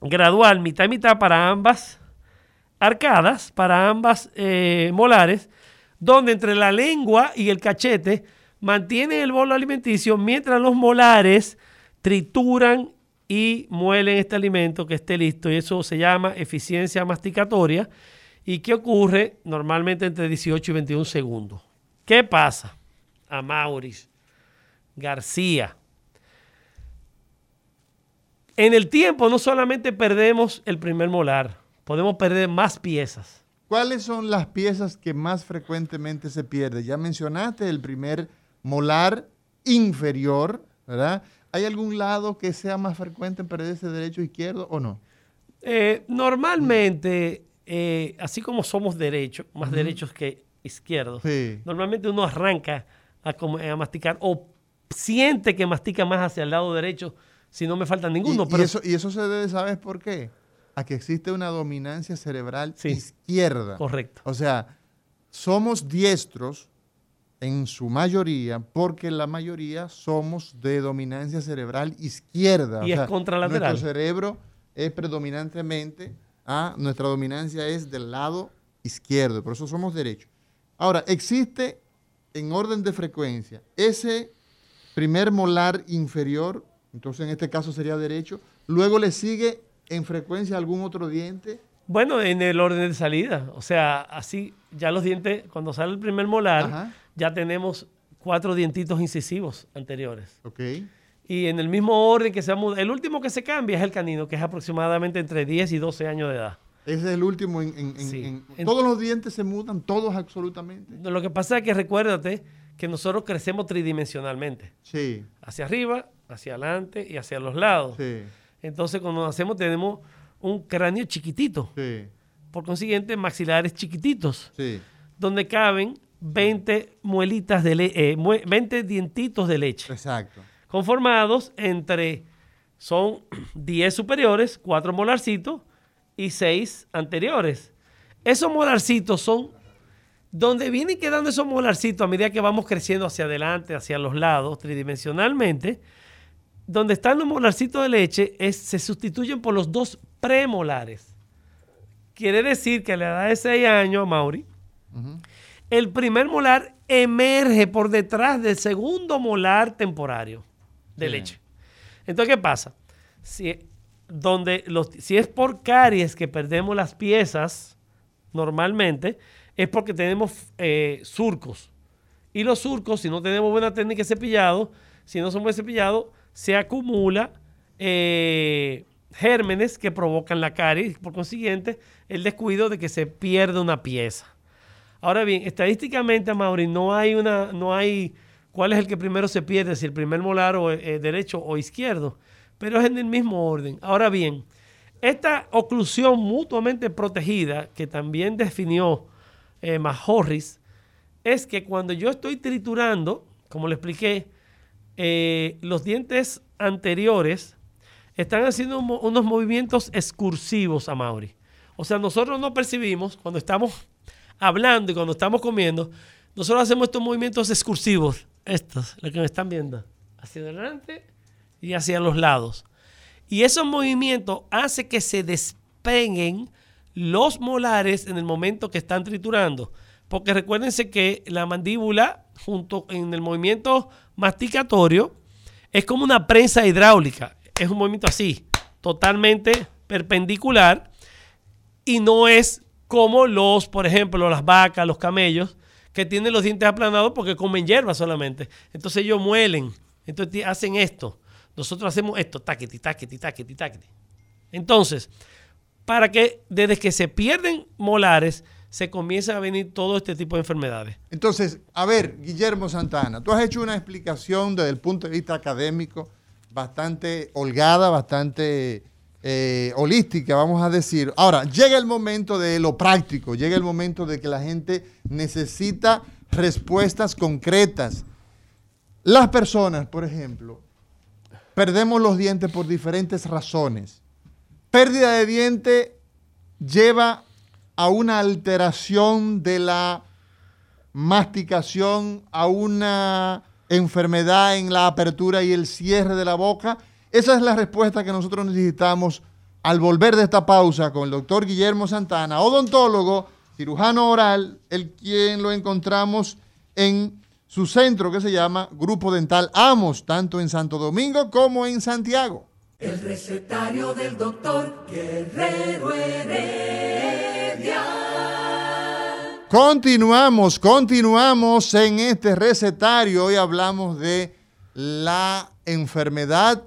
gradual, mitad y mitad para ambas arcadas, para ambas eh, molares, donde entre la lengua y el cachete mantienen el bolo alimenticio mientras los molares trituran y muelen este alimento que esté listo. Y eso se llama eficiencia masticatoria. ¿Y qué ocurre normalmente entre 18 y 21 segundos? ¿Qué pasa a Maurice García? En el tiempo no solamente perdemos el primer molar, podemos perder más piezas. ¿Cuáles son las piezas que más frecuentemente se pierden? Ya mencionaste el primer molar inferior, ¿verdad? ¿Hay algún lado que sea más frecuente en perderse derecho o izquierdo o no? Eh, normalmente, eh, así como somos derechos, más derechos que izquierdos, normalmente uno arranca a, a, masticar o siente que mastica más hacia el lado derecho si no me falta ninguno. Y, eso, y eso se debe, ¿sabes por qué? A que existe una dominancia cerebral izquierda. Correcto. O sea, somos diestros en su mayoría, porque la mayoría somos de dominancia cerebral izquierda. Y es contralateral. Nuestro cerebro es predominantemente, ah, nuestra dominancia es del lado izquierdo, por eso somos derechos. Ahora, existe en orden de frecuencia ese primer molar inferior, entonces en este caso sería derecho, luego le sigue en frecuencia algún otro diente. Bueno, en el orden de salida, o sea, así ya los dientes, cuando sale el primer molar, ya tenemos cuatro dientitos incisivos anteriores. Ok. Y en el mismo orden que se muda, el último que se cambia es el canino, que es aproximadamente entre 10 y 12 años de edad. Ese es el último en, todos los dientes se mudan, todos absolutamente. Lo que pasa es que recuérdate que nosotros crecemos tridimensionalmente. Sí. Hacia arriba, hacia adelante y hacia los lados. Sí. Entonces cuando nacemos tenemos un cráneo chiquitito. Sí. Por consiguiente, maxilares chiquititos. Sí. Donde caben 20 muelitas de leche, 20 dientitos de leche. Exacto. Conformados entre, son 10 superiores, 4 molarcitos y 6 anteriores. Esos molarcitos son donde vienen quedando esos molarcitos a medida que vamos creciendo hacia adelante, hacia los lados, tridimensionalmente. Donde están los molarcitos de leche es, se sustituyen por los dos premolares. Quiere decir que a la edad de 6 años, Mauri, el primer molar emerge por detrás del segundo molar temporario de leche. Entonces, ¿qué pasa? Si, donde los, si es por caries que perdemos las piezas, normalmente, es porque tenemos eh, surcos. Y los surcos, si no tenemos buena técnica de cepillado, si no son buen cepillados, se acumula eh, gérmenes que provocan la caries, por consiguiente, el descuido de que se pierde una pieza. Ahora bien, estadísticamente, Mauri, no hay, una, no hay cuál es el que primero se pierde, si el primer molar o eh, derecho o izquierdo, pero es en el mismo orden. Ahora bien, esta oclusión mutuamente protegida que también definió eh, es que cuando yo estoy triturando, como le expliqué, eh, los dientes anteriores están haciendo unos movimientos excursivos a Mauri. O sea, nosotros no percibimos cuando estamos hablando y cuando estamos comiendo, nosotros hacemos estos movimientos excursivos, estos, los que me están viendo, hacia adelante y hacia los lados. Y esos movimientos hacen que se despeguen los molares en el momento que están triturando. Porque recuérdense que la mandíbula, junto en el movimiento masticatorio, es como una prensa hidráulica. Es un movimiento así, totalmente perpendicular. Y no es como los, por ejemplo, las vacas, los camellos, que tienen los dientes aplanados porque comen hierba solamente. Entonces ellos muelen. Entonces hacen esto. Nosotros hacemos esto, taqueti, taqueti, taqueti, taqueti. Entonces, para que desde que se pierden molares, se comienza a venir todo este tipo de enfermedades. Entonces, a ver, Guillermo Santana, tú has hecho una explicación desde el punto de vista académico bastante holgada, bastante eh, holística, vamos a decir. Ahora, llega el momento de lo práctico, llega el momento de que la gente necesita respuestas concretas. Las personas, por ejemplo, perdemos los dientes por diferentes razones. Pérdida de diente lleva a una alteración de la masticación, a una enfermedad en la apertura y el cierre de la boca. Esa es la respuesta que nosotros necesitamos al volver de esta pausa con el doctor Guillermo Santana, odontólogo, cirujano oral, el quien lo encontramos en su centro que se llama Grupo Dental Amos, tanto en Santo Domingo como en Santiago. El recetario del doctor Guerrero Continuamos, continuamos en este recetario. Hoy hablamos de la enfermedad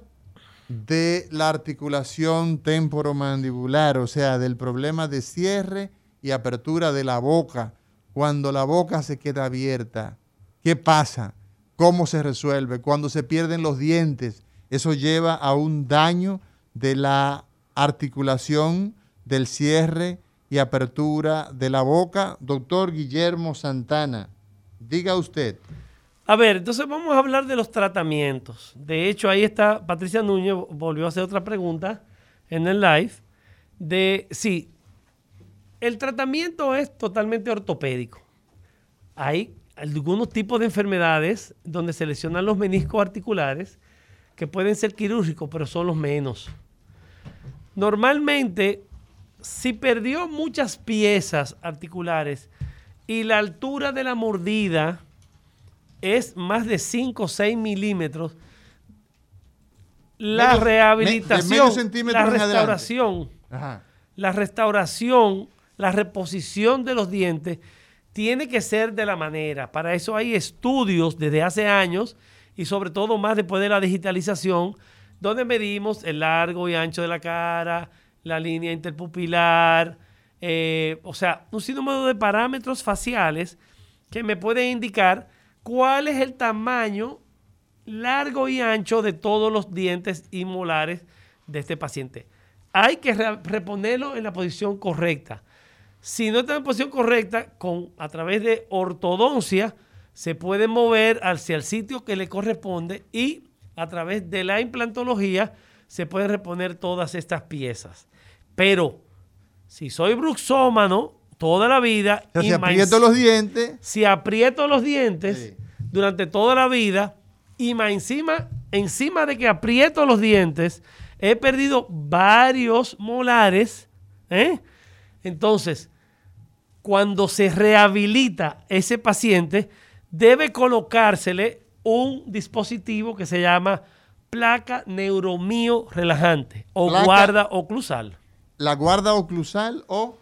de la articulación temporomandibular, o sea, del problema de cierre y apertura de la boca cuando la boca se queda abierta ¿Qué pasa? ¿Cómo se resuelve? Cuando se pierden los dientes, eso lleva a un daño de la articulación, del cierre y apertura de la boca. Doctor Guillermo Santana, diga usted. A ver, entonces vamos a hablar de los tratamientos. De hecho, ahí está Patricia Núñez, volvió a hacer otra pregunta en el live, de sí, el tratamiento es totalmente ortopédico. Hay algunos tipos de enfermedades donde se lesionan los meniscos articulares que pueden ser quirúrgicos, pero son los menos. Normalmente, si perdió muchas piezas articulares y la altura de la mordida es más de 5 o 6 milímetros, la rehabilitación, la restauración, la restauración, la reposición de los dientes tiene que ser de la manera. Para eso hay estudios desde hace años y sobre todo más después de la digitalización, donde medimos el largo y ancho de la cara, la línea interpupilar, eh, o sea, un sinnúmero de parámetros faciales que me pueden indicar cuál es el tamaño largo y ancho de todos los dientes y molares de este paciente. Hay que reponerlo en la posición correcta. Si no está en posición correcta, con, a través de ortodoncia, se puede mover hacia el sitio que le corresponde y a través de la implantología se pueden reponer todas estas piezas. Pero si soy bruxómano toda la vida... si aprieto los dientes... Si aprieto los dientes durante toda la vida y más encima, encima de que aprieto los dientes, he perdido varios molares. ¿eh? Entonces, cuando se rehabilita ese paciente, debe colocársele un dispositivo que se llama placa neuromío relajante o guarda oclusal. La guarda oclusal o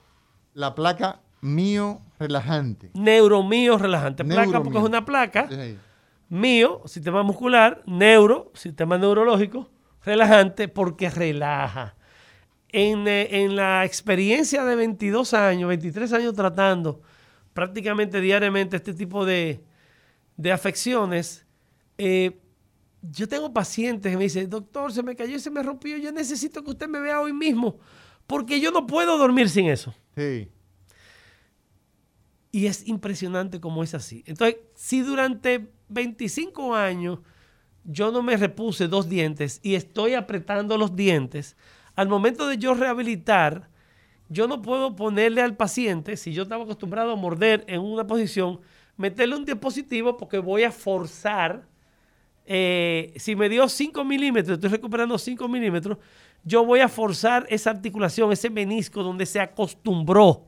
la placa mío relajante. Neuromío relajante. Placa porque es una placa. Mío, sistema muscular. Neuro, sistema neurológico. Relajante porque relaja. Eh, en, la experiencia de 22 años, 23 años tratando prácticamente diariamente este tipo de, afecciones, eh, yo tengo pacientes que me dicen, doctor, se me cayó y se me rompió, yo necesito que usted me vea hoy mismo, porque yo no puedo dormir sin eso. Sí. Y es impresionante cómo es así. Entonces, si durante 25 años yo no me repuse dos dientes y estoy apretando los dientes, al momento de yo rehabilitar, yo no puedo ponerle al paciente, si yo estaba acostumbrado a morder en una posición, meterle un dispositivo porque voy a forzar. eh, si me dio 5 milímetros, estoy recuperando 5 milímetros, yo voy a forzar esa articulación, ese menisco donde se acostumbró.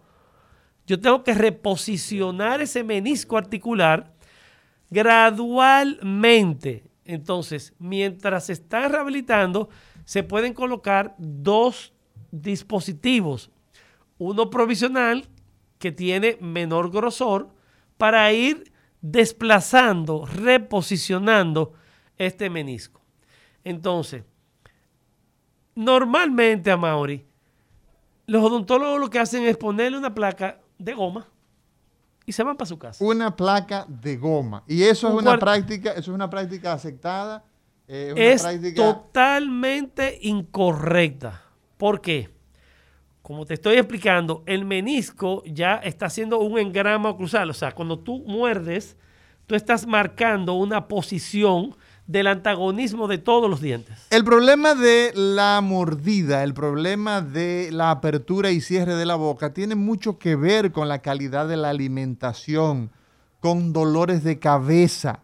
Yo tengo que reposicionar ese menisco articular gradualmente. Entonces, mientras se está rehabilitando, se pueden colocar dos dispositivos. Uno provisional que tiene menor grosor para ir desplazando, reposicionando este menisco. Entonces, normalmente a Mauri, los odontólogos lo que hacen es ponerle una placa de goma y se van para su casa. Una placa de goma. Y eso es Un una práctica, eso es una práctica aceptada. eh, una es práctica. totalmente incorrecta. ¿Por qué? Como te estoy explicando, el menisco ya está haciendo un engrama oclusal. O sea, cuando tú muerdes, tú estás marcando una posición del antagonismo de todos los dientes. El problema de la mordida, el problema de la apertura y cierre de la boca tiene mucho que ver con la calidad de la alimentación, con dolores de cabeza,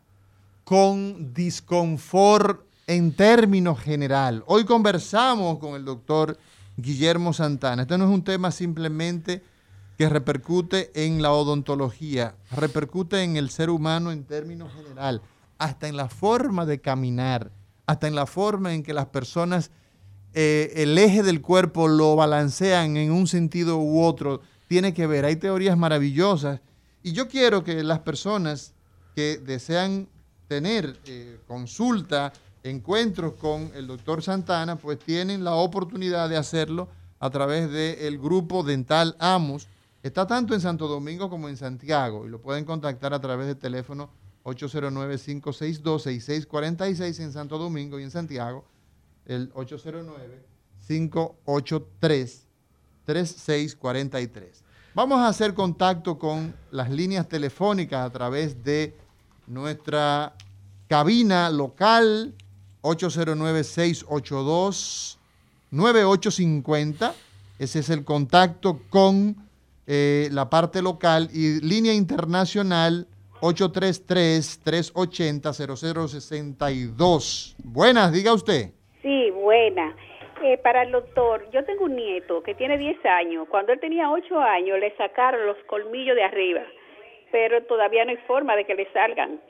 con disconfort en términos general. Hoy conversamos con el doctor Guillermo Santana. Este no es un tema simplemente que repercute en la odontología, repercute en el ser humano en términos general, hasta en la forma de caminar, hasta en la forma en que las personas eh, el eje del cuerpo lo balancean en un sentido u otro, tiene que ver. Hay teorías maravillosas y yo quiero que las personas que desean tener eh, consulta, encuentros con el doctor Santana, pues tienen la oportunidad de hacerlo a través del grupo dental Amos. Está tanto en Santo Domingo como en Santiago y lo pueden contactar a través del teléfono 809-562-6646 en Santo Domingo y en Santiago el 809-583-3643. Vamos a hacer contacto con las líneas telefónicas a través de nuestra cabina local 809-682-9850. Ese es el contacto con eh, la parte local y línea internacional 833-380-0062. Buenas, diga usted. Sí, buena. Eh, para el doctor, yo tengo un nieto que tiene 10 años. Cuando él tenía 8 años le sacaron los colmillos de arriba, pero todavía no hay forma de que le salgan.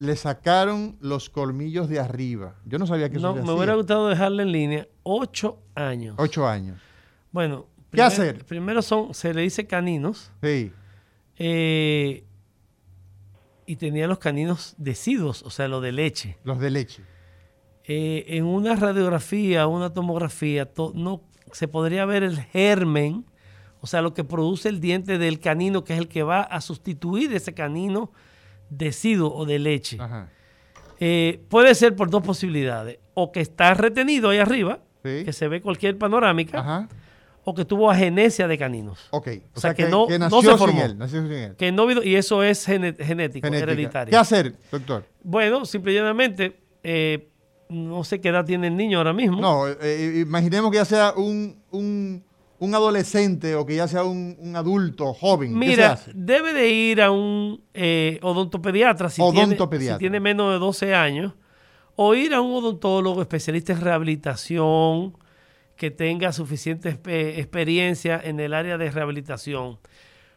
Le sacaron los colmillos de arriba. Yo no sabía que eso No, me hacía. hubiera gustado dejarle en línea ocho años. Ocho años. Bueno, ¿Qué primer- hacer? Primero son, se le dice caninos. Sí. eh, y tenía los caninos deciduos, o sea, lo de leche. Los de leche. Eh, en una radiografía, una tomografía, to- no se podría ver el germen, o sea, lo que produce el diente del canino, que es el que va a sustituir ese canino deciduo o de leche. Ajá. Eh, puede ser por dos posibilidades, o que está retenido ahí arriba, Sí. que se ve cualquier panorámica, Ajá. O que tuvo agenesia de caninos. Ok. O sea, que no- no se sin formó. él. Nació sin él. Que no, y eso es genético, Genética. hereditario. ¿Qué hacer, doctor? Bueno, simple y llanamente, eh, no sé qué edad tiene el niño ahora mismo. No, eh, eh, imaginemos que ya sea un, un, un adolescente o que ya sea un, un adulto joven. ¿Qué se Mira, debe de ir a un eh, odontopediatra si, Tiene, Odontopediatra. si tiene menos de 12 años, o ir a un odontólogo especialista en rehabilitación que tenga suficiente experiencia en el área de rehabilitación.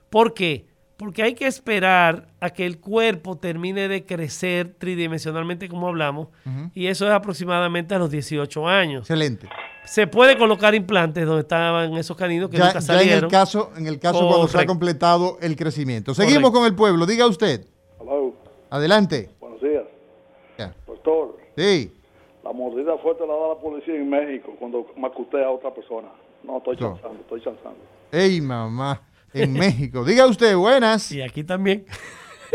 ¿Por qué? Porque hay que esperar a que el cuerpo termine de crecer tridimensionalmente, como hablamos, y eso es aproximadamente a los 18 años. Excelente. Se puede colocar implantes donde estaban esos caninos que Ya, nunca ya en salieron. el caso, en el caso cuando se ha completado el crecimiento. Seguimos Correcto. con el pueblo. Diga usted. Hello, Adelante. buenos días. Doctor, Sí. La mordida fuerte la da la policía en México cuando macutea a otra persona. No, estoy No. chanzando, estoy chanzando. Ey, mamá. En México. Diga usted, buenas. Y aquí también.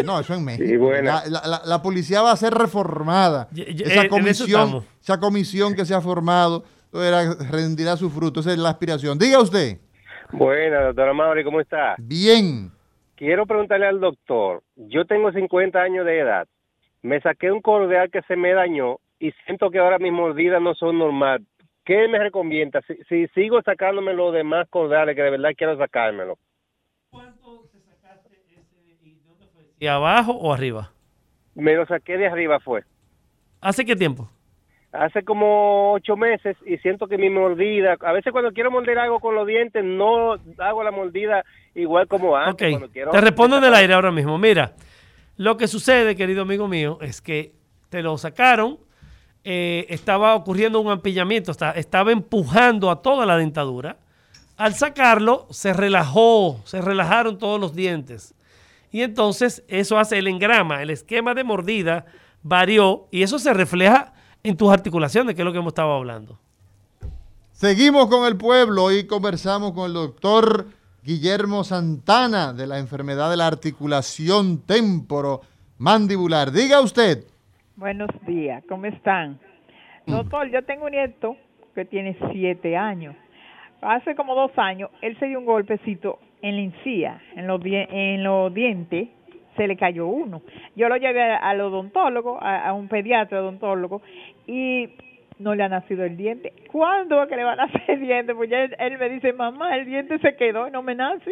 No, eso en México. Sí, buena. La, la- la- la policía va a ser reformada. Y- y- esa, eso comisión, esa comisión que se ha formado era- rendirá su fruto. Esa es la aspiración. Diga usted. Buena, doctora Mauri, ¿cómo está? Bien. Quiero preguntarle al doctor, yo tengo 50 años de edad, me saqué un cordial que se me dañó y siento que ahora mis mordidas no son normal. ¿Qué me recomienda? Si, si sigo sacándome los demás cordiales, que de verdad quiero sacármelo. ¿Y abajo o arriba? Me lo saqué de arriba fue. ¿Hace qué tiempo? Hace como ocho meses y siento que mi mordida, a veces cuando quiero morder algo con los dientes, no hago la mordida igual como antes. Ok, cuando quiero- te respondo en el aire ahora mismo. Mira, lo que sucede, querido amigo mío, es que te lo sacaron, eh, estaba ocurriendo un ampillamiento, esta- estaba empujando a toda la dentadura. Al sacarlo, se relajó, se relajaron todos los dientes. Y entonces eso hace el engrama, el esquema de mordida varió y eso se refleja en tus articulaciones, que es lo que hemos estado hablando. Seguimos con el pueblo y conversamos con el doctor Guillermo Santana de la enfermedad de la articulación temporomandibular. Diga usted. Buenos días, ¿cómo están? Doctor, yo tengo un nieto que tiene siete años. Hace como dos años, él se dio un golpecito en la encía, en los, die- en los dientes, se le cayó uno. Yo lo llevé al odontólogo, a, a un pediatra odontólogo, y no le ha nacido el diente. ¿Cuándo es que le va a nacer el diente? Pues ya él, él me dice, mamá, el diente se quedó y no me nace.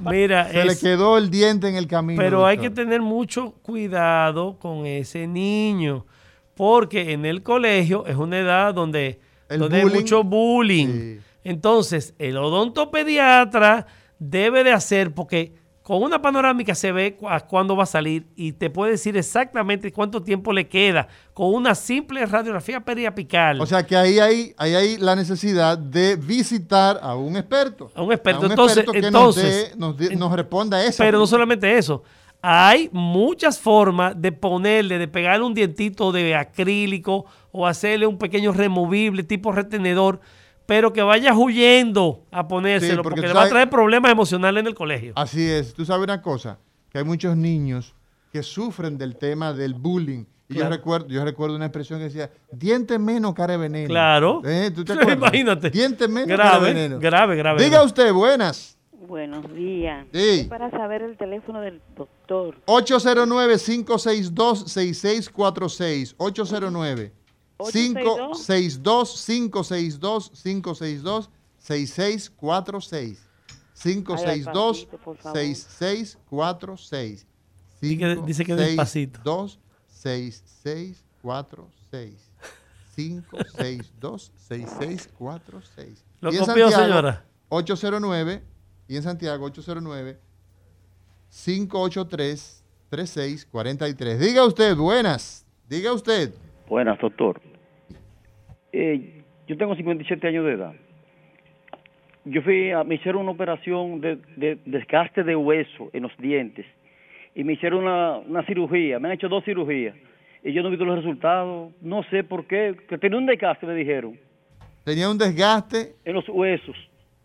Mira, Se le quedó el diente en el camino. Pero hay que tener mucho cuidado con ese niño, porque en el colegio es una edad donde, donde hay mucho bullying. Sí. Entonces, el odontopediatra debe de hacer, porque con una panorámica se ve cu- a cuándo va a salir y te puede decir exactamente cuánto tiempo le queda con una simple radiografía periapical. O sea que ahí hay, ahí hay la necesidad de visitar a un experto. A un experto. A un Entonces- experto que entonces- nos, responda a eso. Pero no solamente eso. Hay muchas formas de ponerle, de pegarle un dientito de acrílico o hacerle un pequeño removible tipo retenedor, pero que vayas huyendo a ponérselo Sí, porque, porque le va a traer problemas emocionales en el colegio. Así es. Tú sabes una cosa, que hay muchos niños que sufren del tema del bullying. Y yo recuerdo, yo recuerdo una expresión que decía, diente menos, cara de veneno. Claro. Eh, ¿Tú te acuerdas? Imagínate. Diente menos, cara Grave, de veneno. grave, grave. Diga usted, buenas. Buenos días. Sí. Es para saber el teléfono del doctor. 809-562-6646. 809 862. 562 562 562 6646 Ay, al pasito, por favor. 562 6646 Dice que- dice que despacito. 562 6646 562 6646 ¿Lo Y en copió, Santiago, señora? 809 y en Santiago 809 583 3643. Diga usted, buenas. Diga usted. Buenas, doctor. Eh, yo tengo 57 años de edad. Yo fui a, me hicieron una operación de, de desgaste de hueso en los dientes y me hicieron una, una cirugía. Me han hecho dos cirugías y yo no he visto los resultados. No sé por qué. Que tenía un desgaste, me dijeron, Tenía un desgaste en los huesos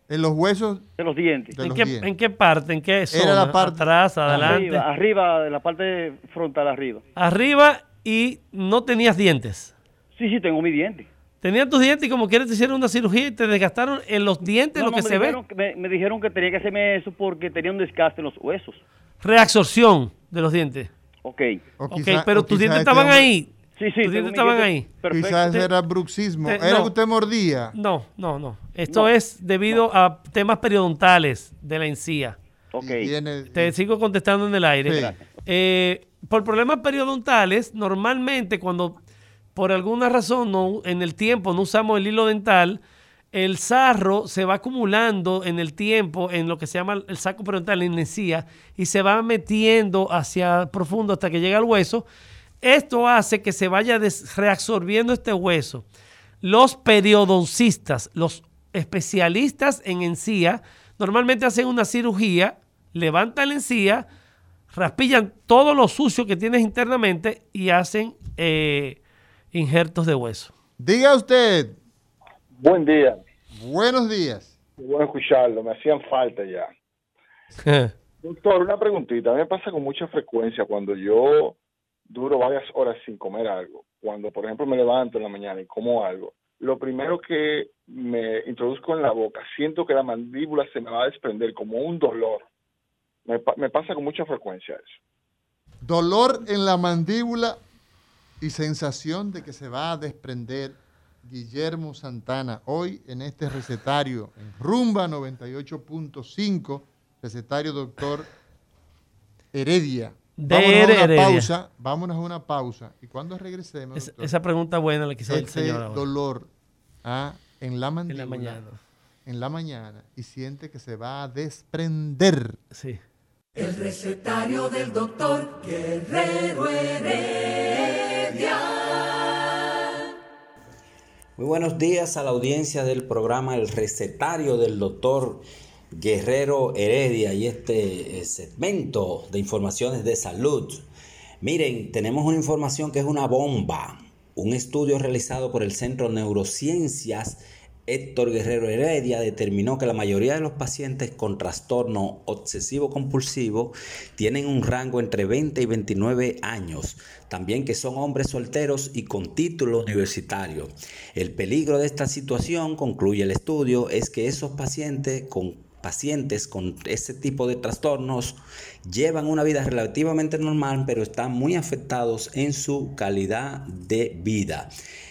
en los huesos de los dientes. de ¿En los qué, dientes. ¿En qué parte? ¿En qué zona? Era la parte- Atrás, adelante. Arriba, arriba, de la parte frontal arriba. Arriba y no tenías dientes. Sí, sí, tengo mi diente. Tenías tus dientes y como quieres te hicieron una cirugía y te desgastaron en los dientes No, lo no, que me se ve. dijeron Me, me dijeron que tenía que hacerme eso porque tenía un desgaste en los huesos. Reabsorción de los dientes. Ok. O Ok, quizá- pero o tus dientes este estaban hombre- ahí. Sí, sí, Tus dientes estaban ahí. Perfecto. Quizás Te- era bruxismo. te- era no. que usted mordía. No, no, no. Esto No. es debido a temas periodontales de la encía. Ok. Tiene- Te sigo contestando en el aire. Sí. Eh, por problemas periodontales, normalmente cuando por alguna razón no, en el tiempo no usamos el hilo dental, el sarro se va acumulando en el tiempo en lo que se llama el saco periodontal, en la encía, y se va metiendo hacia profundo hasta que llega al hueso. Esto hace que se vaya reabsorbiendo este hueso. Los periodoncistas, los especialistas en encía, normalmente hacen una cirugía, levantan la encía, raspillan todo lo sucio que tienes internamente y hacen eh, injertos de hueso. Diga usted, Buen día. buenos días. Qué bueno escucharlo. Me hacían falta ya. Doctor, una preguntita. A mí me pasa con mucha frecuencia cuando yo duro varias horas sin comer algo. Cuando, por ejemplo, me levanto en la mañana y como algo, lo primero que me introduzco en la boca, siento que la mandíbula se me va a desprender como un dolor. Me, me pasa con mucha frecuencia eso. Dolor en la mandíbula y sensación de que se va a desprender Guillermo Santana hoy en este recetario en Rumba 98.5, recetario doctor Heredia. De Vámonos a una Heredia. pausa, vámonos a una pausa y cuando regresemos, Es- doctor, esa pregunta buena la que hizo el señor ahora. dolor ah, en la mandíbula, mañana. en la mañana y siente que se va a desprender. Sí. El recetario del doctor Guerrero Heredia. Muy buenos días a la audiencia del programa El Recetario del Doctor Guerrero Heredia y este eh, segmento de informaciones de salud. Miren, tenemos una información que es una bomba. Un estudio realizado por el Centro Neurociencias Héctor Guerrero Heredia determinó que la mayoría de los pacientes con trastorno obsesivo compulsivo tienen un rango entre 20 y 29 años, también que son hombres solteros y con título universitario. El peligro de esta situación, concluye el estudio, es que esos pacientes con pacientes con ese tipo de trastornos llevan una vida relativamente normal, pero están muy afectados en su calidad de vida.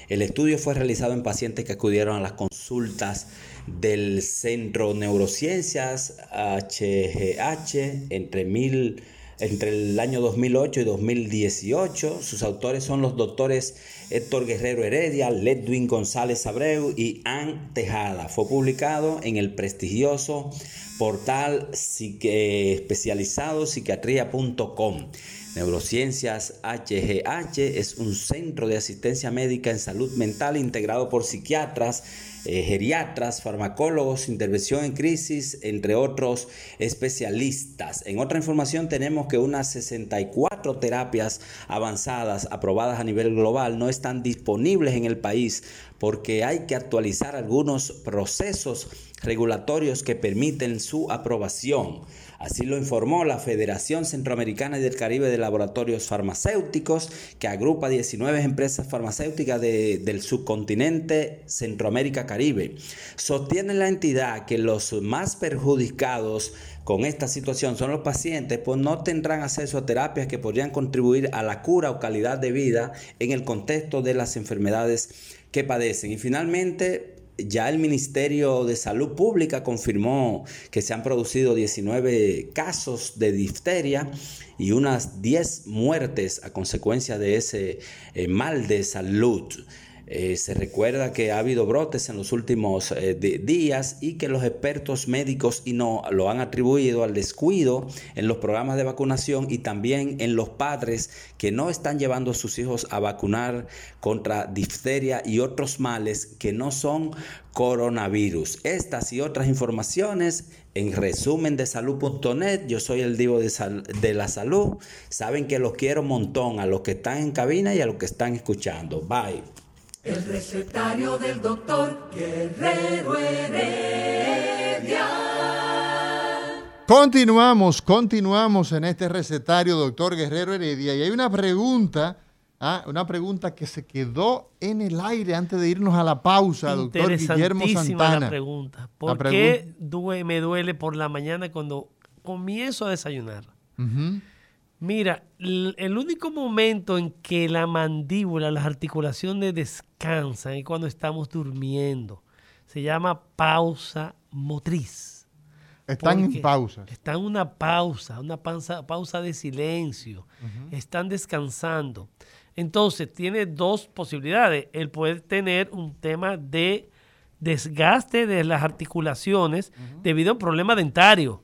El estudio fue realizado en pacientes que acudieron a las consultas del Centro Neurociencias HGH entre, el año 2008 y 2018. Sus autores son los doctores Héctor Guerrero Heredia, Ledwin González Abreu y Ann Tejada. Fue publicado en el prestigioso portal psique- especializado psiquiatría.com. Neurociencias HGH es un centro de asistencia médica en salud mental integrado por psiquiatras, eh, geriatras, farmacólogos, intervención en crisis, entre otros especialistas. En otra información tenemos que unas 64 terapias avanzadas aprobadas a nivel global no están disponibles en el país porque hay que actualizar algunos procesos regulatorios que permiten su aprobación. Así lo informó la Federación Centroamericana y del Caribe de Laboratorios Farmacéuticos, que agrupa 19 empresas farmacéuticas de- del subcontinente Centroamérica-Caribe. Sostiene la entidad que los más perjudicados con esta situación son los pacientes, pues no tendrán acceso a terapias que podrían contribuir a la cura o calidad de vida en el contexto de las enfermedades que padecen. Y finalmente, ya el Ministerio de Salud Pública confirmó que se han producido 19 casos de difteria y unas 10 muertes a consecuencia de ese eh, mal de salud. Eh, se recuerda que ha habido brotes en los últimos eh, días y que los expertos médicos y no lo han atribuido al descuido en los programas de vacunación y también en los padres que no están llevando a sus hijos a vacunar contra difteria y otros males que no son coronavirus. Estas y otras informaciones en resumen de salud.net. Yo soy el Divo de, Sal- de la Salud. Saben que los quiero un montón a los que están en cabina y a los que están escuchando. Bye. El recetario del doctor Guerrero Heredia. Continuamos, continuamos en este recetario, doctor Guerrero Heredia, y hay una pregunta, ah, una pregunta que se quedó en el aire antes de irnos a la pausa, doctor Guillermo Santana. la pregunta. ¿Por La qué due- me duele por la mañana cuando comienzo a desayunar? Ujú. Mira, el único momento en que la mandíbula, las articulaciones descansan es cuando estamos durmiendo. Se llama pausa motriz. Están en pausas. Están en una pausa, una pausa, pausa de silencio. Están descansando. Entonces, tiene dos posibilidades. Él puede tener un tema de desgaste de las articulaciones debido a un problema dentario.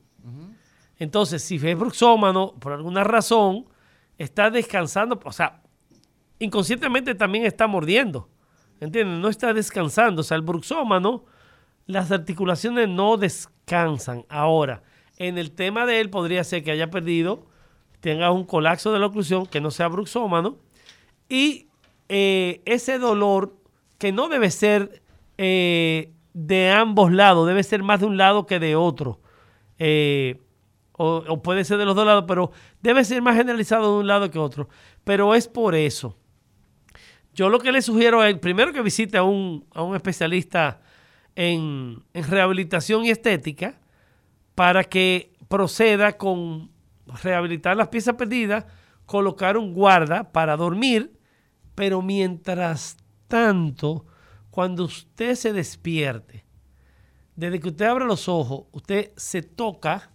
Entonces, si es bruxómano, por alguna razón, está descansando, o sea, inconscientemente también está mordiendo. ¿Entiendes? No está descansando. O sea, el bruxómano, las articulaciones no descansan. Ahora, en el tema de él podría ser que haya perdido, tenga un colapso de la oclusión, que no sea bruxómano, y eh, ese dolor, que no debe ser eh, de ambos lados, debe ser más de un lado que de otro. Eh, o, puede ser de los dos lados, pero debe ser más generalizado de un lado que otro. Pero es por eso. Yo lo que le sugiero es, primero que visite a un, a un especialista en, en rehabilitación y estética para que proceda con rehabilitar las piezas perdidas, colocar un guarda para dormir, pero mientras tanto, cuando usted se despierte, desde que usted abre los ojos, usted se toca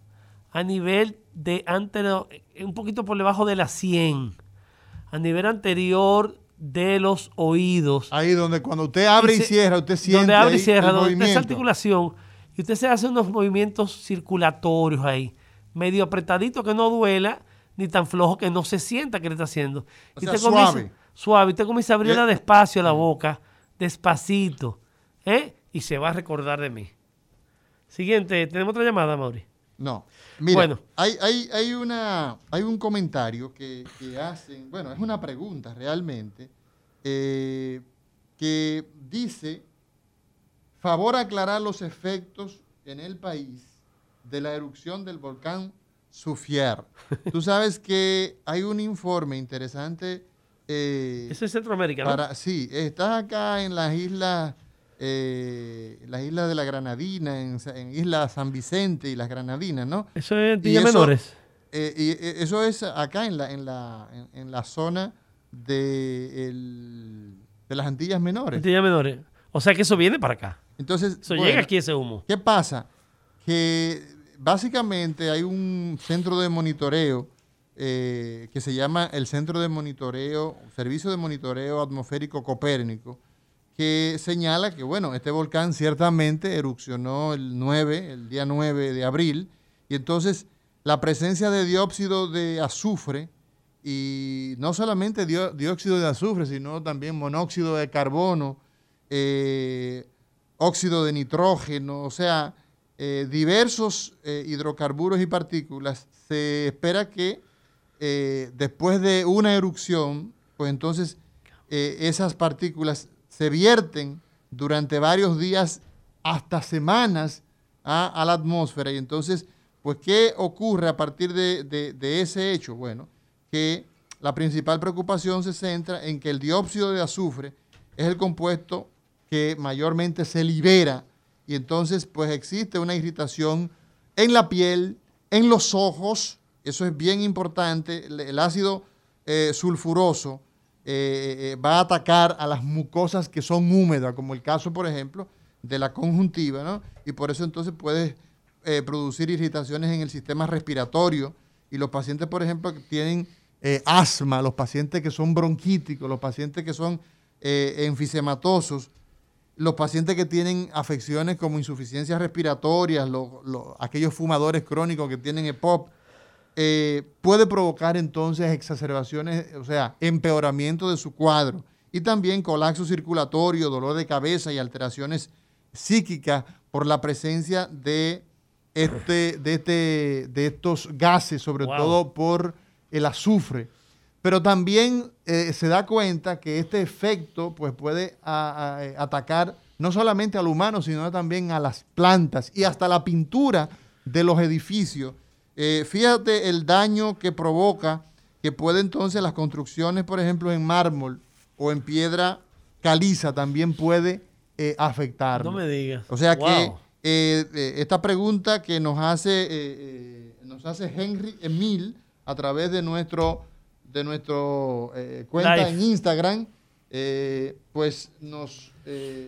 a nivel de anterior, un poquito por debajo de la 100, a nivel anterior de los oídos. Ahí donde cuando usted abre y, se- cierra, usted siente donde abre y cierra, donde está esa movimiento. articulación, y usted se hace unos movimientos circulatorios ahí, medio apretadito que no duela, ni tan flojo que no se sienta que le está haciendo. O y sea, usted comienza- suave. suave, usted comienza a abrirla despacio la boca, despacito, ¿eh? Y se va a recordar de mí. Siguiente, ¿tenemos otra llamada, Mauri? No. Mira, Bueno. hay, hay, hay, una, hay un comentario que, que hacen, bueno, es una pregunta realmente, eh, que dice, favor aclarar los efectos en el país de la erupción del volcán Sufier. Tú sabes que hay un informe interesante. eh, Eso es Centroamérica, ¿no? sí, estás acá en las islas, eh, las islas de la Granadina, en, en Isla San Vicente y las Granadinas, ¿no? Eso es eso- Menores. eh, y eh, eso es acá en la, en la, en, en la zona de, el- de las Antillas Menores. Antillas Menores. O sea que eso viene para acá. Entonces, Eso bueno, llega aquí ese humo. ¿Qué pasa? Que básicamente hay un centro de monitoreo eh, que se llama el Centro de Monitoreo, Servicio de Monitoreo Atmosférico Copérnico, que señala que, bueno, este volcán ciertamente erupcionó el 9, el día 9 de abril, y entonces la presencia de dióxido de azufre, y no solamente dió- dióxido de azufre, sino también monóxido de carbono, eh, óxido de nitrógeno, o sea, eh, diversos eh, hidrocarburos y partículas, se espera que después de una erupción, pues entonces esas partículas se vierten durante varios días hasta semanas a, la atmósfera. Y entonces, pues, ¿qué ocurre a partir de, ese hecho? Bueno, que la principal preocupación se centra en que el dióxido de azufre es el compuesto que mayormente se libera y entonces pues existe una irritación en la piel, en los ojos, eso es bien importante, el, el ácido eh, sulfuroso eh, eh, va a atacar a las mucosas que son húmedas, como el caso, por ejemplo, de la conjuntiva, ¿no? Y por eso entonces puede eh, producir irritaciones en el sistema respiratorio y los pacientes, por ejemplo, que tienen eh, asma, los pacientes que son bronquíticos, los pacientes que son eh, enfisematosos, los pacientes que tienen afecciones como insuficiencias respiratorias, lo- lo- aquellos fumadores crónicos que tienen EPOP, eh, puede provocar entonces exacerbaciones, o sea, empeoramiento de su cuadro y también colapso circulatorio, dolor de cabeza y alteraciones psíquicas por la presencia de, este, de, este, de estos gases, sobre Wow. todo por el azufre. Pero también eh, se da cuenta que este efecto pues, puede a- a- eh, atacar no solamente al humano, sino también a las plantas y hasta la pintura de los edificios. Eh, fíjate el daño que provoca, que puede entonces las construcciones, por ejemplo, en mármol o en piedra caliza, también puede eh, afectar. No me digas. O sea Wow. que eh, esta pregunta que nos hace, nos hace Henry Emil a través de nuestro, de nuestro cuenta en Instagram, pues nos,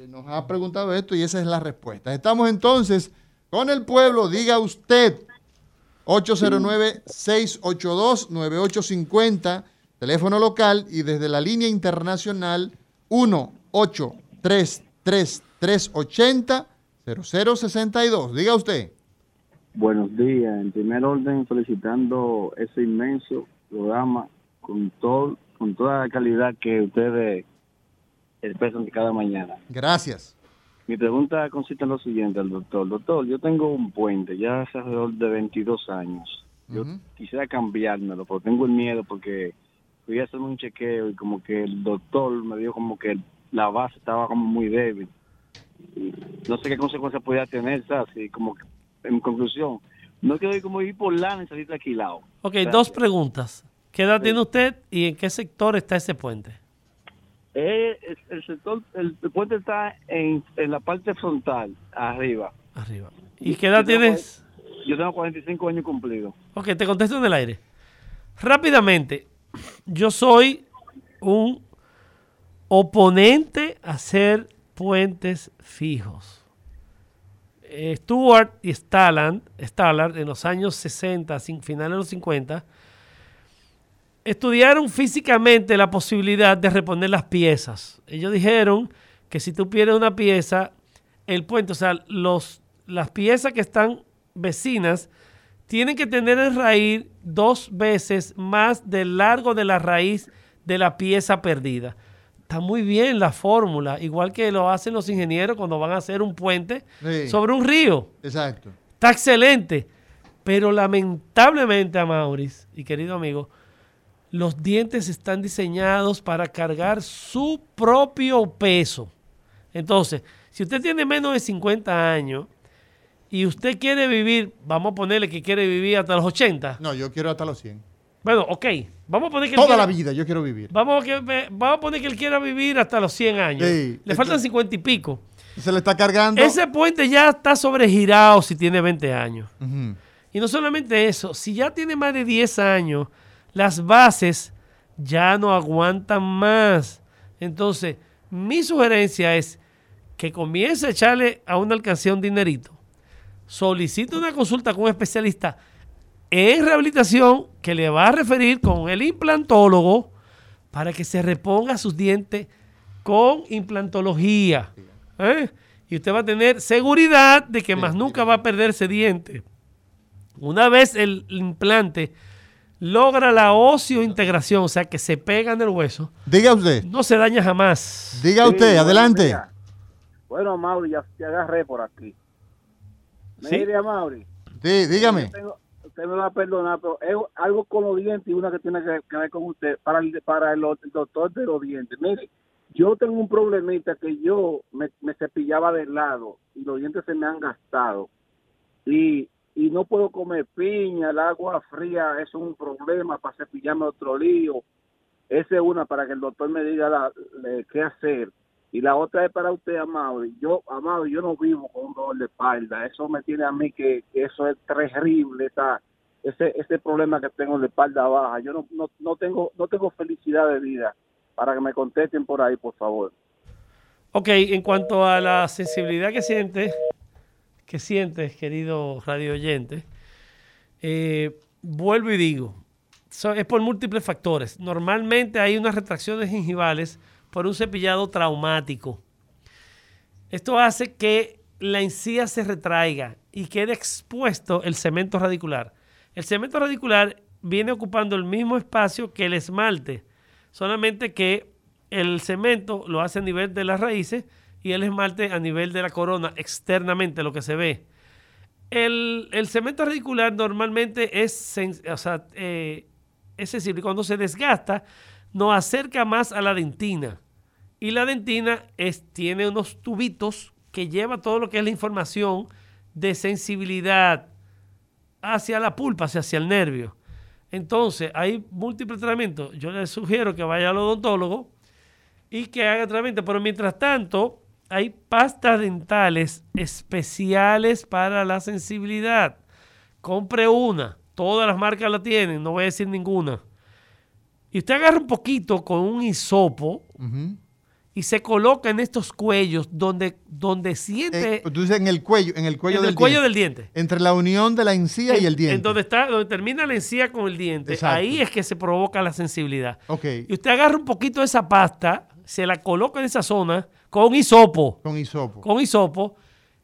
nos ha preguntado esto y esa es la respuesta. Estamos entonces con el pueblo, diga usted, 809-682-9850, teléfono local y desde la línea internacional 1-833-380-0062. Diga usted. Buenos días. En primer orden, solicitando ese inmenso programa con todo, con toda la calidad que ustedes expresan cada mañana. Gracias. Mi pregunta consiste en lo siguiente al doctor. Doctor, yo tengo un puente ya hace alrededor de 22 años. Yo quisiera cambiármelo, pero tengo el miedo porque fui a hacerme un chequeo y como que el doctor me dijo como que la base estaba como muy débil. Y no sé qué consecuencias podía tener, ¿sabes? Y como que, en conclusión, No quiero ir como ir por la necesita alquilado. Ok, Gracias. dos preguntas. ¿Qué edad tiene usted y en qué sector está ese puente? Eh, el sector, el, el puente está en, en la parte frontal, arriba. Arriba. ¿Y qué edad Yo tengo tienes? cuaren- Yo tengo 45 años cumplidos. Ok, te contesto en el aire. Rápidamente, yo soy un oponente a hacer puentes fijos. Eh, Stuart y Stallard, Stallard en los años 60, cin- finales de los 50, estudiaron físicamente la posibilidad de reponer las piezas. Ellos dijeron que si tú pierdes una pieza, el puente, o sea, los, las piezas que están vecinas, tienen que tener en raíz dos veces más del largo de la raíz de la pieza perdida. Está muy bien la fórmula, igual que lo hacen los ingenieros cuando van a hacer un puente Sí. sobre un río. Exacto. Está excelente. Pero lamentablemente, a Maurice y querido amigo, los dientes están diseñados para cargar su propio peso. Entonces, si usted tiene menos de 50 años y usted quiere vivir, vamos a ponerle que quiere vivir hasta los 80. No, yo quiero hasta los 100. Bueno, ok. Vamos a poner que él Toda quiera- la vida yo quiero vivir. Vamos a, que- vamos a poner que él quiera vivir hasta los 100 años. Sí, Le faltan 50 y pico. Se le está cargando. Ese puente ya está sobregirado si tiene 20 años. Y no solamente eso, si ya tiene más de 10 años, las bases ya no aguantan más. Entonces, mi sugerencia es que comience a echarle a una alcancía un dinerito. Solicite una consulta con un especialista en rehabilitación que le va a referir con el implantólogo para que se reponga sus dientes con implantología. ¿eh? Y usted va a tener seguridad de que más nunca va a perder ese diente. Una vez el implante logra la osteointegración, o sea que se pega en el hueso, Diga usted. no se daña jamás. Diga Sí, usted, adelante. Bueno, Mauri, ya te agarré por aquí. ¿Sí? Mire, Mauri. Sí, dígame. tengo- usted me va a perdonar, pero es algo con los dientes y una que tiene que, que ver con usted para el, para el, el doctor de los dientes. Mire, yo tengo un problemita que yo me, me cepillaba de lado y los dientes se me han gastado. Y, y no puedo comer piña, el agua fría es un problema para cepillarme otro lío. Esa es una para que el doctor me diga qué hacer. Y la otra es para usted, Amado. Yo, Amado, yo no vivo con un dolor de espalda. Eso me tiene a mí que, eso es terrible, esa, ese, ese problema que tengo de espalda baja. Yo no, no, no tengo no tengo felicidad de vida. Para que me contesten por ahí, por favor. Ok, en cuanto a la sensibilidad que sientes, que sientes, querido radio oyente, eh, vuelvo y digo, es por múltiples factores. Normalmente hay unas retracciones gingivales por un cepillado traumático. Esto hace que la encía se retraiga y quede expuesto el cemento radicular. El cemento radicular viene ocupando el mismo espacio que el esmalte, solamente que el cemento lo hace a nivel de las raíces y el esmalte a nivel de la corona, externamente lo que se ve. El, el cemento radicular normalmente es, o sea, eh, es sensible. Cuando se desgasta, nos acerca más a la dentina. Y la dentina es, tiene unos tubitos que lleva todo lo que es la información de sensibilidad hacia la pulpa, hacia, el nervio. Entonces, hay múltiples tratamientos. Yo le sugiero que vaya al odontólogo y que haga tratamiento. Pero mientras tanto, hay pastas dentales especiales para la sensibilidad. Compre una. Todas las marcas la tienen, no voy a decir ninguna. Y usted agarra un poquito con un hisopo y se coloca en estos cuellos donde, donde siente Eh, tú dices en el cuello, en el cuello, en del, el cuello diente. del diente. Entre la unión de la encía y el diente. En donde está, donde termina la encía con el diente. Exacto. Ahí es que se provoca la sensibilidad. Ok. Y usted agarra un poquito de esa pasta, se la coloca en esa zona con hisopo. Con hisopo. Con hisopo.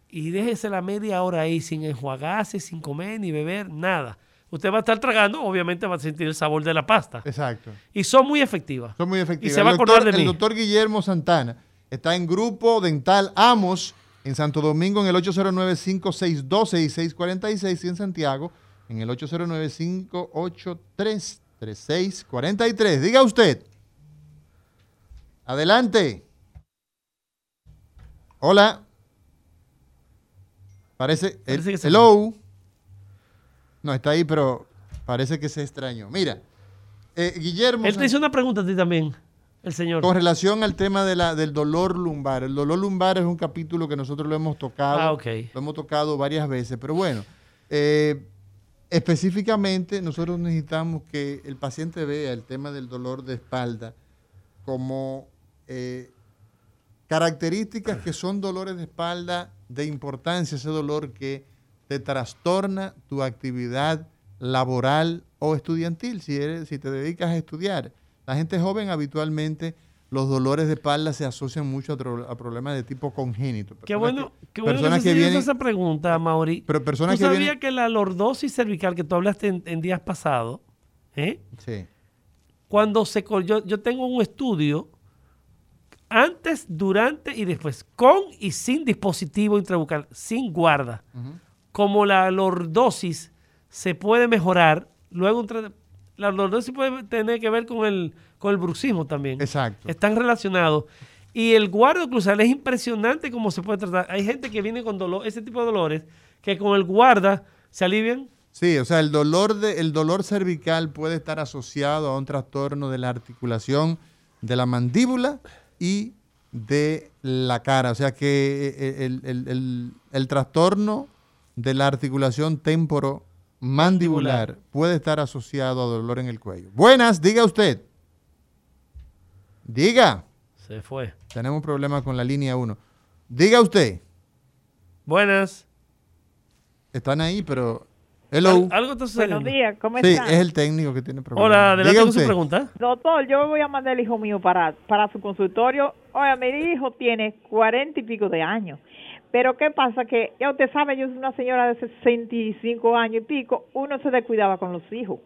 Y déjese la media hora ahí sin enjuagarse, sin comer ni beber, nada. Usted va a estar tragando, obviamente va a sentir el sabor de la pasta. Exacto. Y son muy efectivas. Son muy efectivas. Y se va a El acordar doctor- de mí. El doctor Guillermo Santana está en Grupo Dental Amos en Santo Domingo en el 809-562-6646 y en Santiago en el 809-583-3643. Diga usted. Adelante. Hola. Parece. Parece que se- hello. No, está ahí, pero parece que se extrañó. Mira, eh, Guillermo... Él te hizo una pregunta a ti también, el señor. Con relación al tema de la, del dolor lumbar. El dolor lumbar es un capítulo que nosotros lo hemos tocado. Ah, ok. Lo hemos tocado varias veces. Pero bueno, eh, específicamente nosotros necesitamos que el paciente vea el tema del dolor de espalda como eh, características que son dolores de espalda de importancia, ese dolor que te trastorna tu actividad laboral o estudiantil, si, eres, si te dedicas a estudiar. La gente joven habitualmente los dolores de espalda se asocian mucho a, problemas de tipo congénito. Qué bueno, que- qué bueno personas que, que vienen- esa pregunta, Mauri. Pero personas ¿Tú que sabías que la lordosis cervical que tú hablaste en, en días pasados, ¿eh? Sí. cuando se yo, yo tengo un estudio antes, durante y después, con y sin dispositivo intrabucal, sin guarda. Como la lordosis se puede mejorar, luego la lordosis puede tener que ver con el, con el bruxismo también. Exacto. Están relacionados. Y el guardo oclusal es impresionante cómo se puede tratar. Hay gente que viene con dolor, ese tipo de dolores, que con el guarda se alivian. Sí, o sea, el dolor, de, el dolor cervical puede estar asociado a un trastorno de la articulación de la mandíbula y de la cara. O sea que eh, el, el- el- el trastorno de la articulación temporomandibular puede estar asociado a dolor en el cuello. Buenas, diga usted. Diga. Se fue. Tenemos problemas con la línea 1. Diga usted. Buenas. Están ahí, pero... Hello. Al- algo está sucediendo. Buenos días, ¿cómo Sí, están? es el técnico que tiene problemas. Hola, adelante con su pregunta. Doctor, yo voy a mandar al hijo mío para, para su consultorio. Oye, mi hijo tiene cuarenta y pico de años. Pero ¿qué pasa? Que ya usted sabe, yo soy una señora de 65 años y pico, uno se descuidaba con los hijos.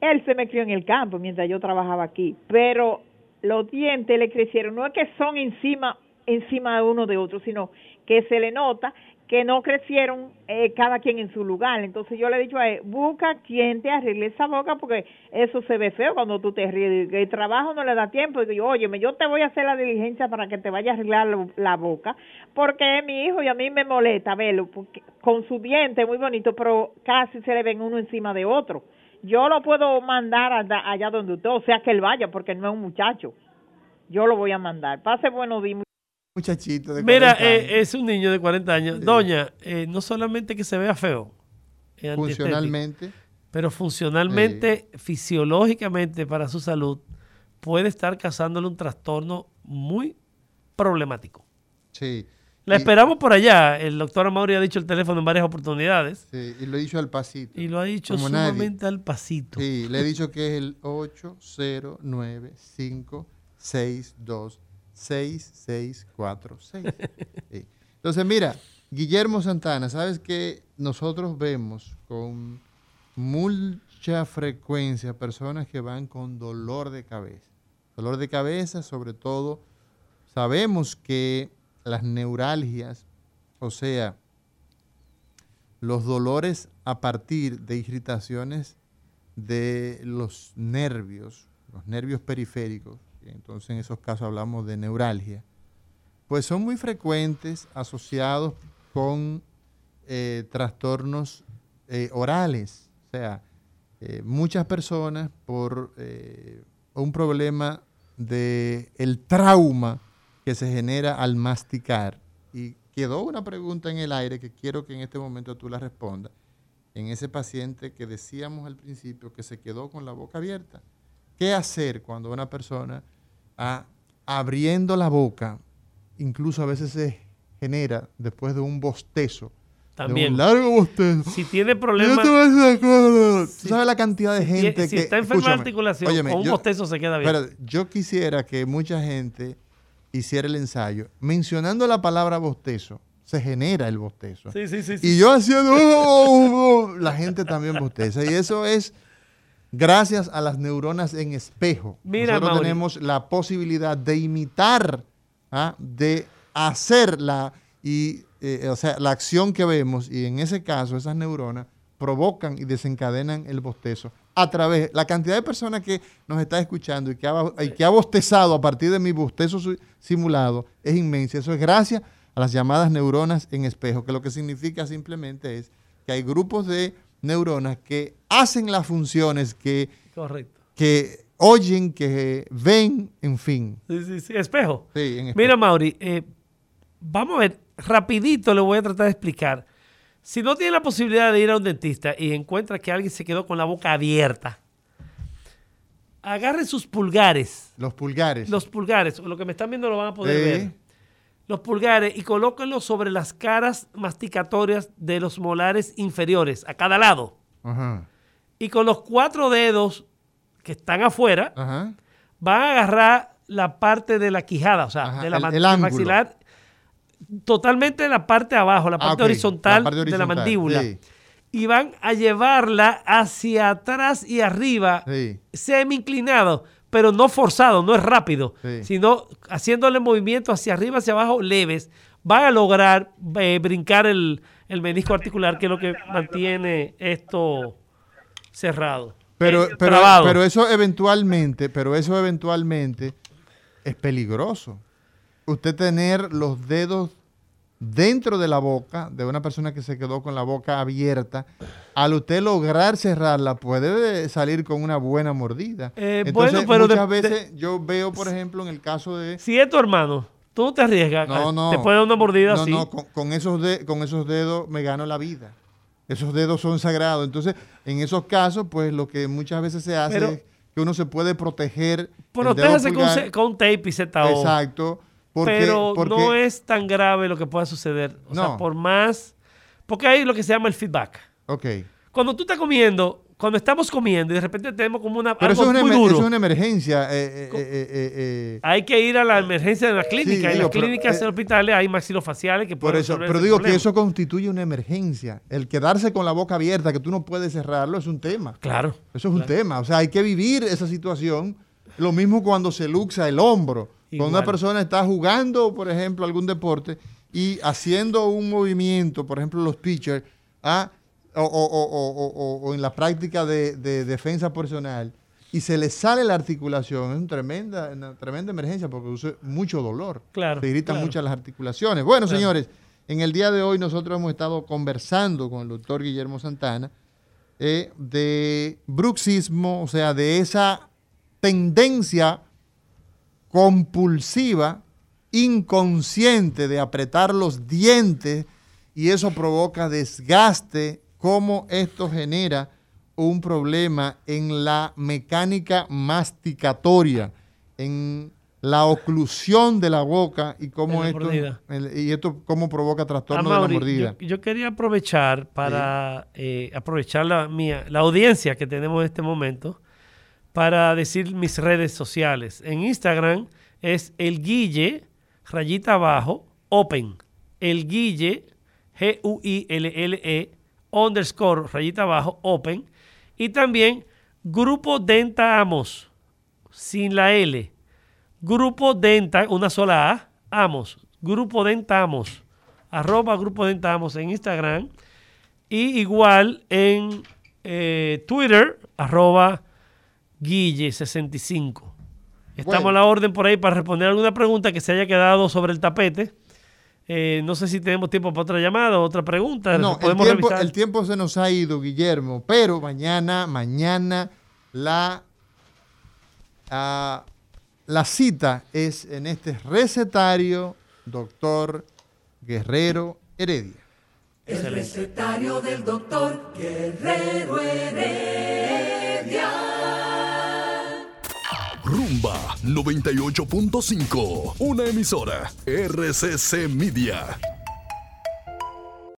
Él se me crió en el campo mientras yo trabajaba aquí, pero los dientes le crecieron. No es que son encima, encima de uno de otro, sino que se le nota que no crecieron eh, cada quien en su lugar. Entonces yo le he dicho a él, busca quien te arregle esa boca porque eso se ve feo cuando tú te ríes. El trabajo no le da tiempo. Y digo, óyeme, yo te voy a hacer la diligencia para que te vaya a arreglar la boca porque es mi hijo y a mí me molesta verlo con su diente muy bonito, pero casi se le ven uno encima de otro. Yo lo puedo mandar allá, allá donde usted, o sea que él vaya porque no es un muchacho. Yo lo voy a mandar. Pase buenos días. Muchachito de Mira, 40 años. eh, es un niño de 40 años. Doña, eh, no solamente que se vea feo, es Funcionalmente. pero funcionalmente, fisiológicamente para su salud, puede estar causándole un trastorno muy problemático. Sí. La Y- esperamos por allá. El doctor Amaury ha dicho el teléfono en varias oportunidades Sí, y lo he dicho al pasito. y lo ha dicho Como nadie. sumamente al pasito. Sí, le he dicho que es el 809-562-6646. Sí. Entonces, mira, Guillermo Santana, ¿sabes que nosotros vemos con mucha frecuencia personas que van con dolor de cabeza? Dolor de cabeza, sobre todo, sabemos que las neuralgias, o sea, los dolores a partir de irritaciones de los nervios, los nervios periféricos, entonces en esos casos hablamos de neuralgia, pues son muy frecuentes asociados con eh, trastornos eh, orales. O sea, eh, muchas personas por un problema de el trauma que se genera al masticar. Y quedó una pregunta en el aire que quiero que en este momento tú la respondas. En ese paciente que decíamos al principio que se quedó con la boca abierta. ¿Qué hacer cuando una persona ah, abriendo la boca, incluso a veces se genera después de un bostezo? De También. un largo bostezo. Si tiene Yo problemas. te voy a decir una cosa. Si- ¿Tú ¿Sabes la cantidad de si gente si que... está enferma de escúchame, articulación, óyeme, con un yo- bostezo se queda bien. espérate, yo quisiera que mucha gente hiciera el ensayo. Mencionando la palabra bostezo, se genera el bostezo. Sí, sí, sí, sí. Y yo haciendo... "Oh, oh", la gente también bosteza. Y eso es gracias a las neuronas en espejo. Mira, Nosotros Mauri. tenemos la posibilidad de imitar, ¿ah? de hacer la, y, eh, o sea, la acción que vemos. Y en ese caso, esas neuronas provocan y desencadenan el bostezo a través, la cantidad de personas que nos está escuchando y que ha, y que ha bostezado a partir de mi bostezo simulado es inmensa. Eso es gracias a las llamadas neuronas en espejo, que lo que significa simplemente es que hay grupos de neuronas que hacen las funciones que, Correcto. que oyen, que ven, en fin. Sí, sí, sí. Espejo. Sí, en espejo. Mira, Mauri, eh, vamos a ver, rapidito le voy a tratar de explicar. Si no tiene la posibilidad de ir a un dentista y encuentra que alguien se quedó con la boca abierta, agarre sus pulgares. Los pulgares. Los pulgares, lo que me están viendo lo van a poder Sí. ver. Los pulgares y colóquenlos sobre las caras masticatorias de los molares inferiores, a cada lado. Ajá. Y con los cuatro dedos que están afuera, Ajá. van a agarrar la parte de la quijada, o sea, Ajá, de la el- maxilar, totalmente en la parte de abajo, la Ah, parte ok, horizontal, la parte de la mandíbula. sí. Y van a llevarla hacia atrás y arriba, Sí. semi inclinado, pero no forzado, no es rápido, Sí. sino haciéndole movimientos hacia arriba, hacia abajo, leves. Van a lograr eh, brincar el, el menisco articular, que es lo que mantiene esto cerrado. Pero, Eh, pero, pero eso eventualmente, pero eso eventualmente es peligroso. Usted tener los dedos dentro de la boca de una persona que se quedó con la boca abierta, al usted lograr cerrarla, puede salir con una buena mordida. Eh, Entonces, bueno, pero de- muchas de- veces yo veo, por ejemplo, en el caso de... Si es tu hermano, tú te arriesgas. No, no. Te puede dar una mordida no, así. No, con, con esos de- con esos dedos me gano la vida. Esos dedos son sagrados. Entonces, en esos casos, pues lo que muchas veces se hace Pero- es que uno se puede proteger. Protéjase con, con tape y ZO. Exacto. Porque, pero porque- no es tan grave lo que pueda suceder. O sea, por más. Porque hay lo que se llama el feedback. Ok. Cuando tú estás comiendo, cuando estamos comiendo y de repente tenemos como una. Pero algo eso es, una, muy duro, eso es una emergencia. eh, eh, eh, Hay que ir a la emergencia de la clínica. Sí, en las clínicas en hospitales hay maxilofaciales que por pueden eso, resolver pero digo problema. que eso constituye una emergencia. El quedarse con la boca abierta, que tú no puedes cerrarlo, es un tema. Claro. Eso es un tema. O sea, hay que vivir esa situación. Lo mismo cuando se luxa el hombro. Cuando una persona está jugando, por ejemplo, algún deporte y haciendo un movimiento, por ejemplo, los pitchers, ah, o, o- o- o- o- o en la práctica de, de defensa personal, y se le sale la articulación, es una tremenda, una tremenda emergencia porque produce mucho dolor. Claro, Se irritan claro. muchas las articulaciones. Bueno, Claro. señores, en el día de hoy nosotros hemos estado conversando con el doctor Guillermo Santana eh, de bruxismo, o sea, de esa tendencia compulsiva, inconsciente de apretar los dientes y eso provoca desgaste, cómo esto genera un problema en la mecánica masticatoria, en la oclusión de la boca y cómo esto, el- y esto cómo provoca Ah, trastorno de la mordida. Yo, yo quería aprovechar para eh, aprovechar la mía, la audiencia que tenemos en este momento para decir mis redes sociales. En Instagram es el Guille, rayita abajo, open. El Guille, G-U-I-L-L-E, underscore, rayita abajo, open. Y también Grupo Denta Amos, sin la L. Grupo Denta, una sola A, Amos. Grupo Denta Amos. Arroba Grupo Denta Amos en Instagram. Y igual en eh, Twitter, arroba Guille65. Estamos Bueno. a la orden por ahí para responder alguna pregunta que se haya quedado sobre el tapete. Eh, no sé si tenemos tiempo para otra llamada o otra pregunta. No, el Podemos tiempo, revisar. el tiempo se nos ha ido, Guillermo, pero mañana, mañana la, ah, la cita es en este recetario, doctor Guerrero Heredia. El recetario del doctor Guerrero Heredia. Rumba 98.5, una emisora RCC Media.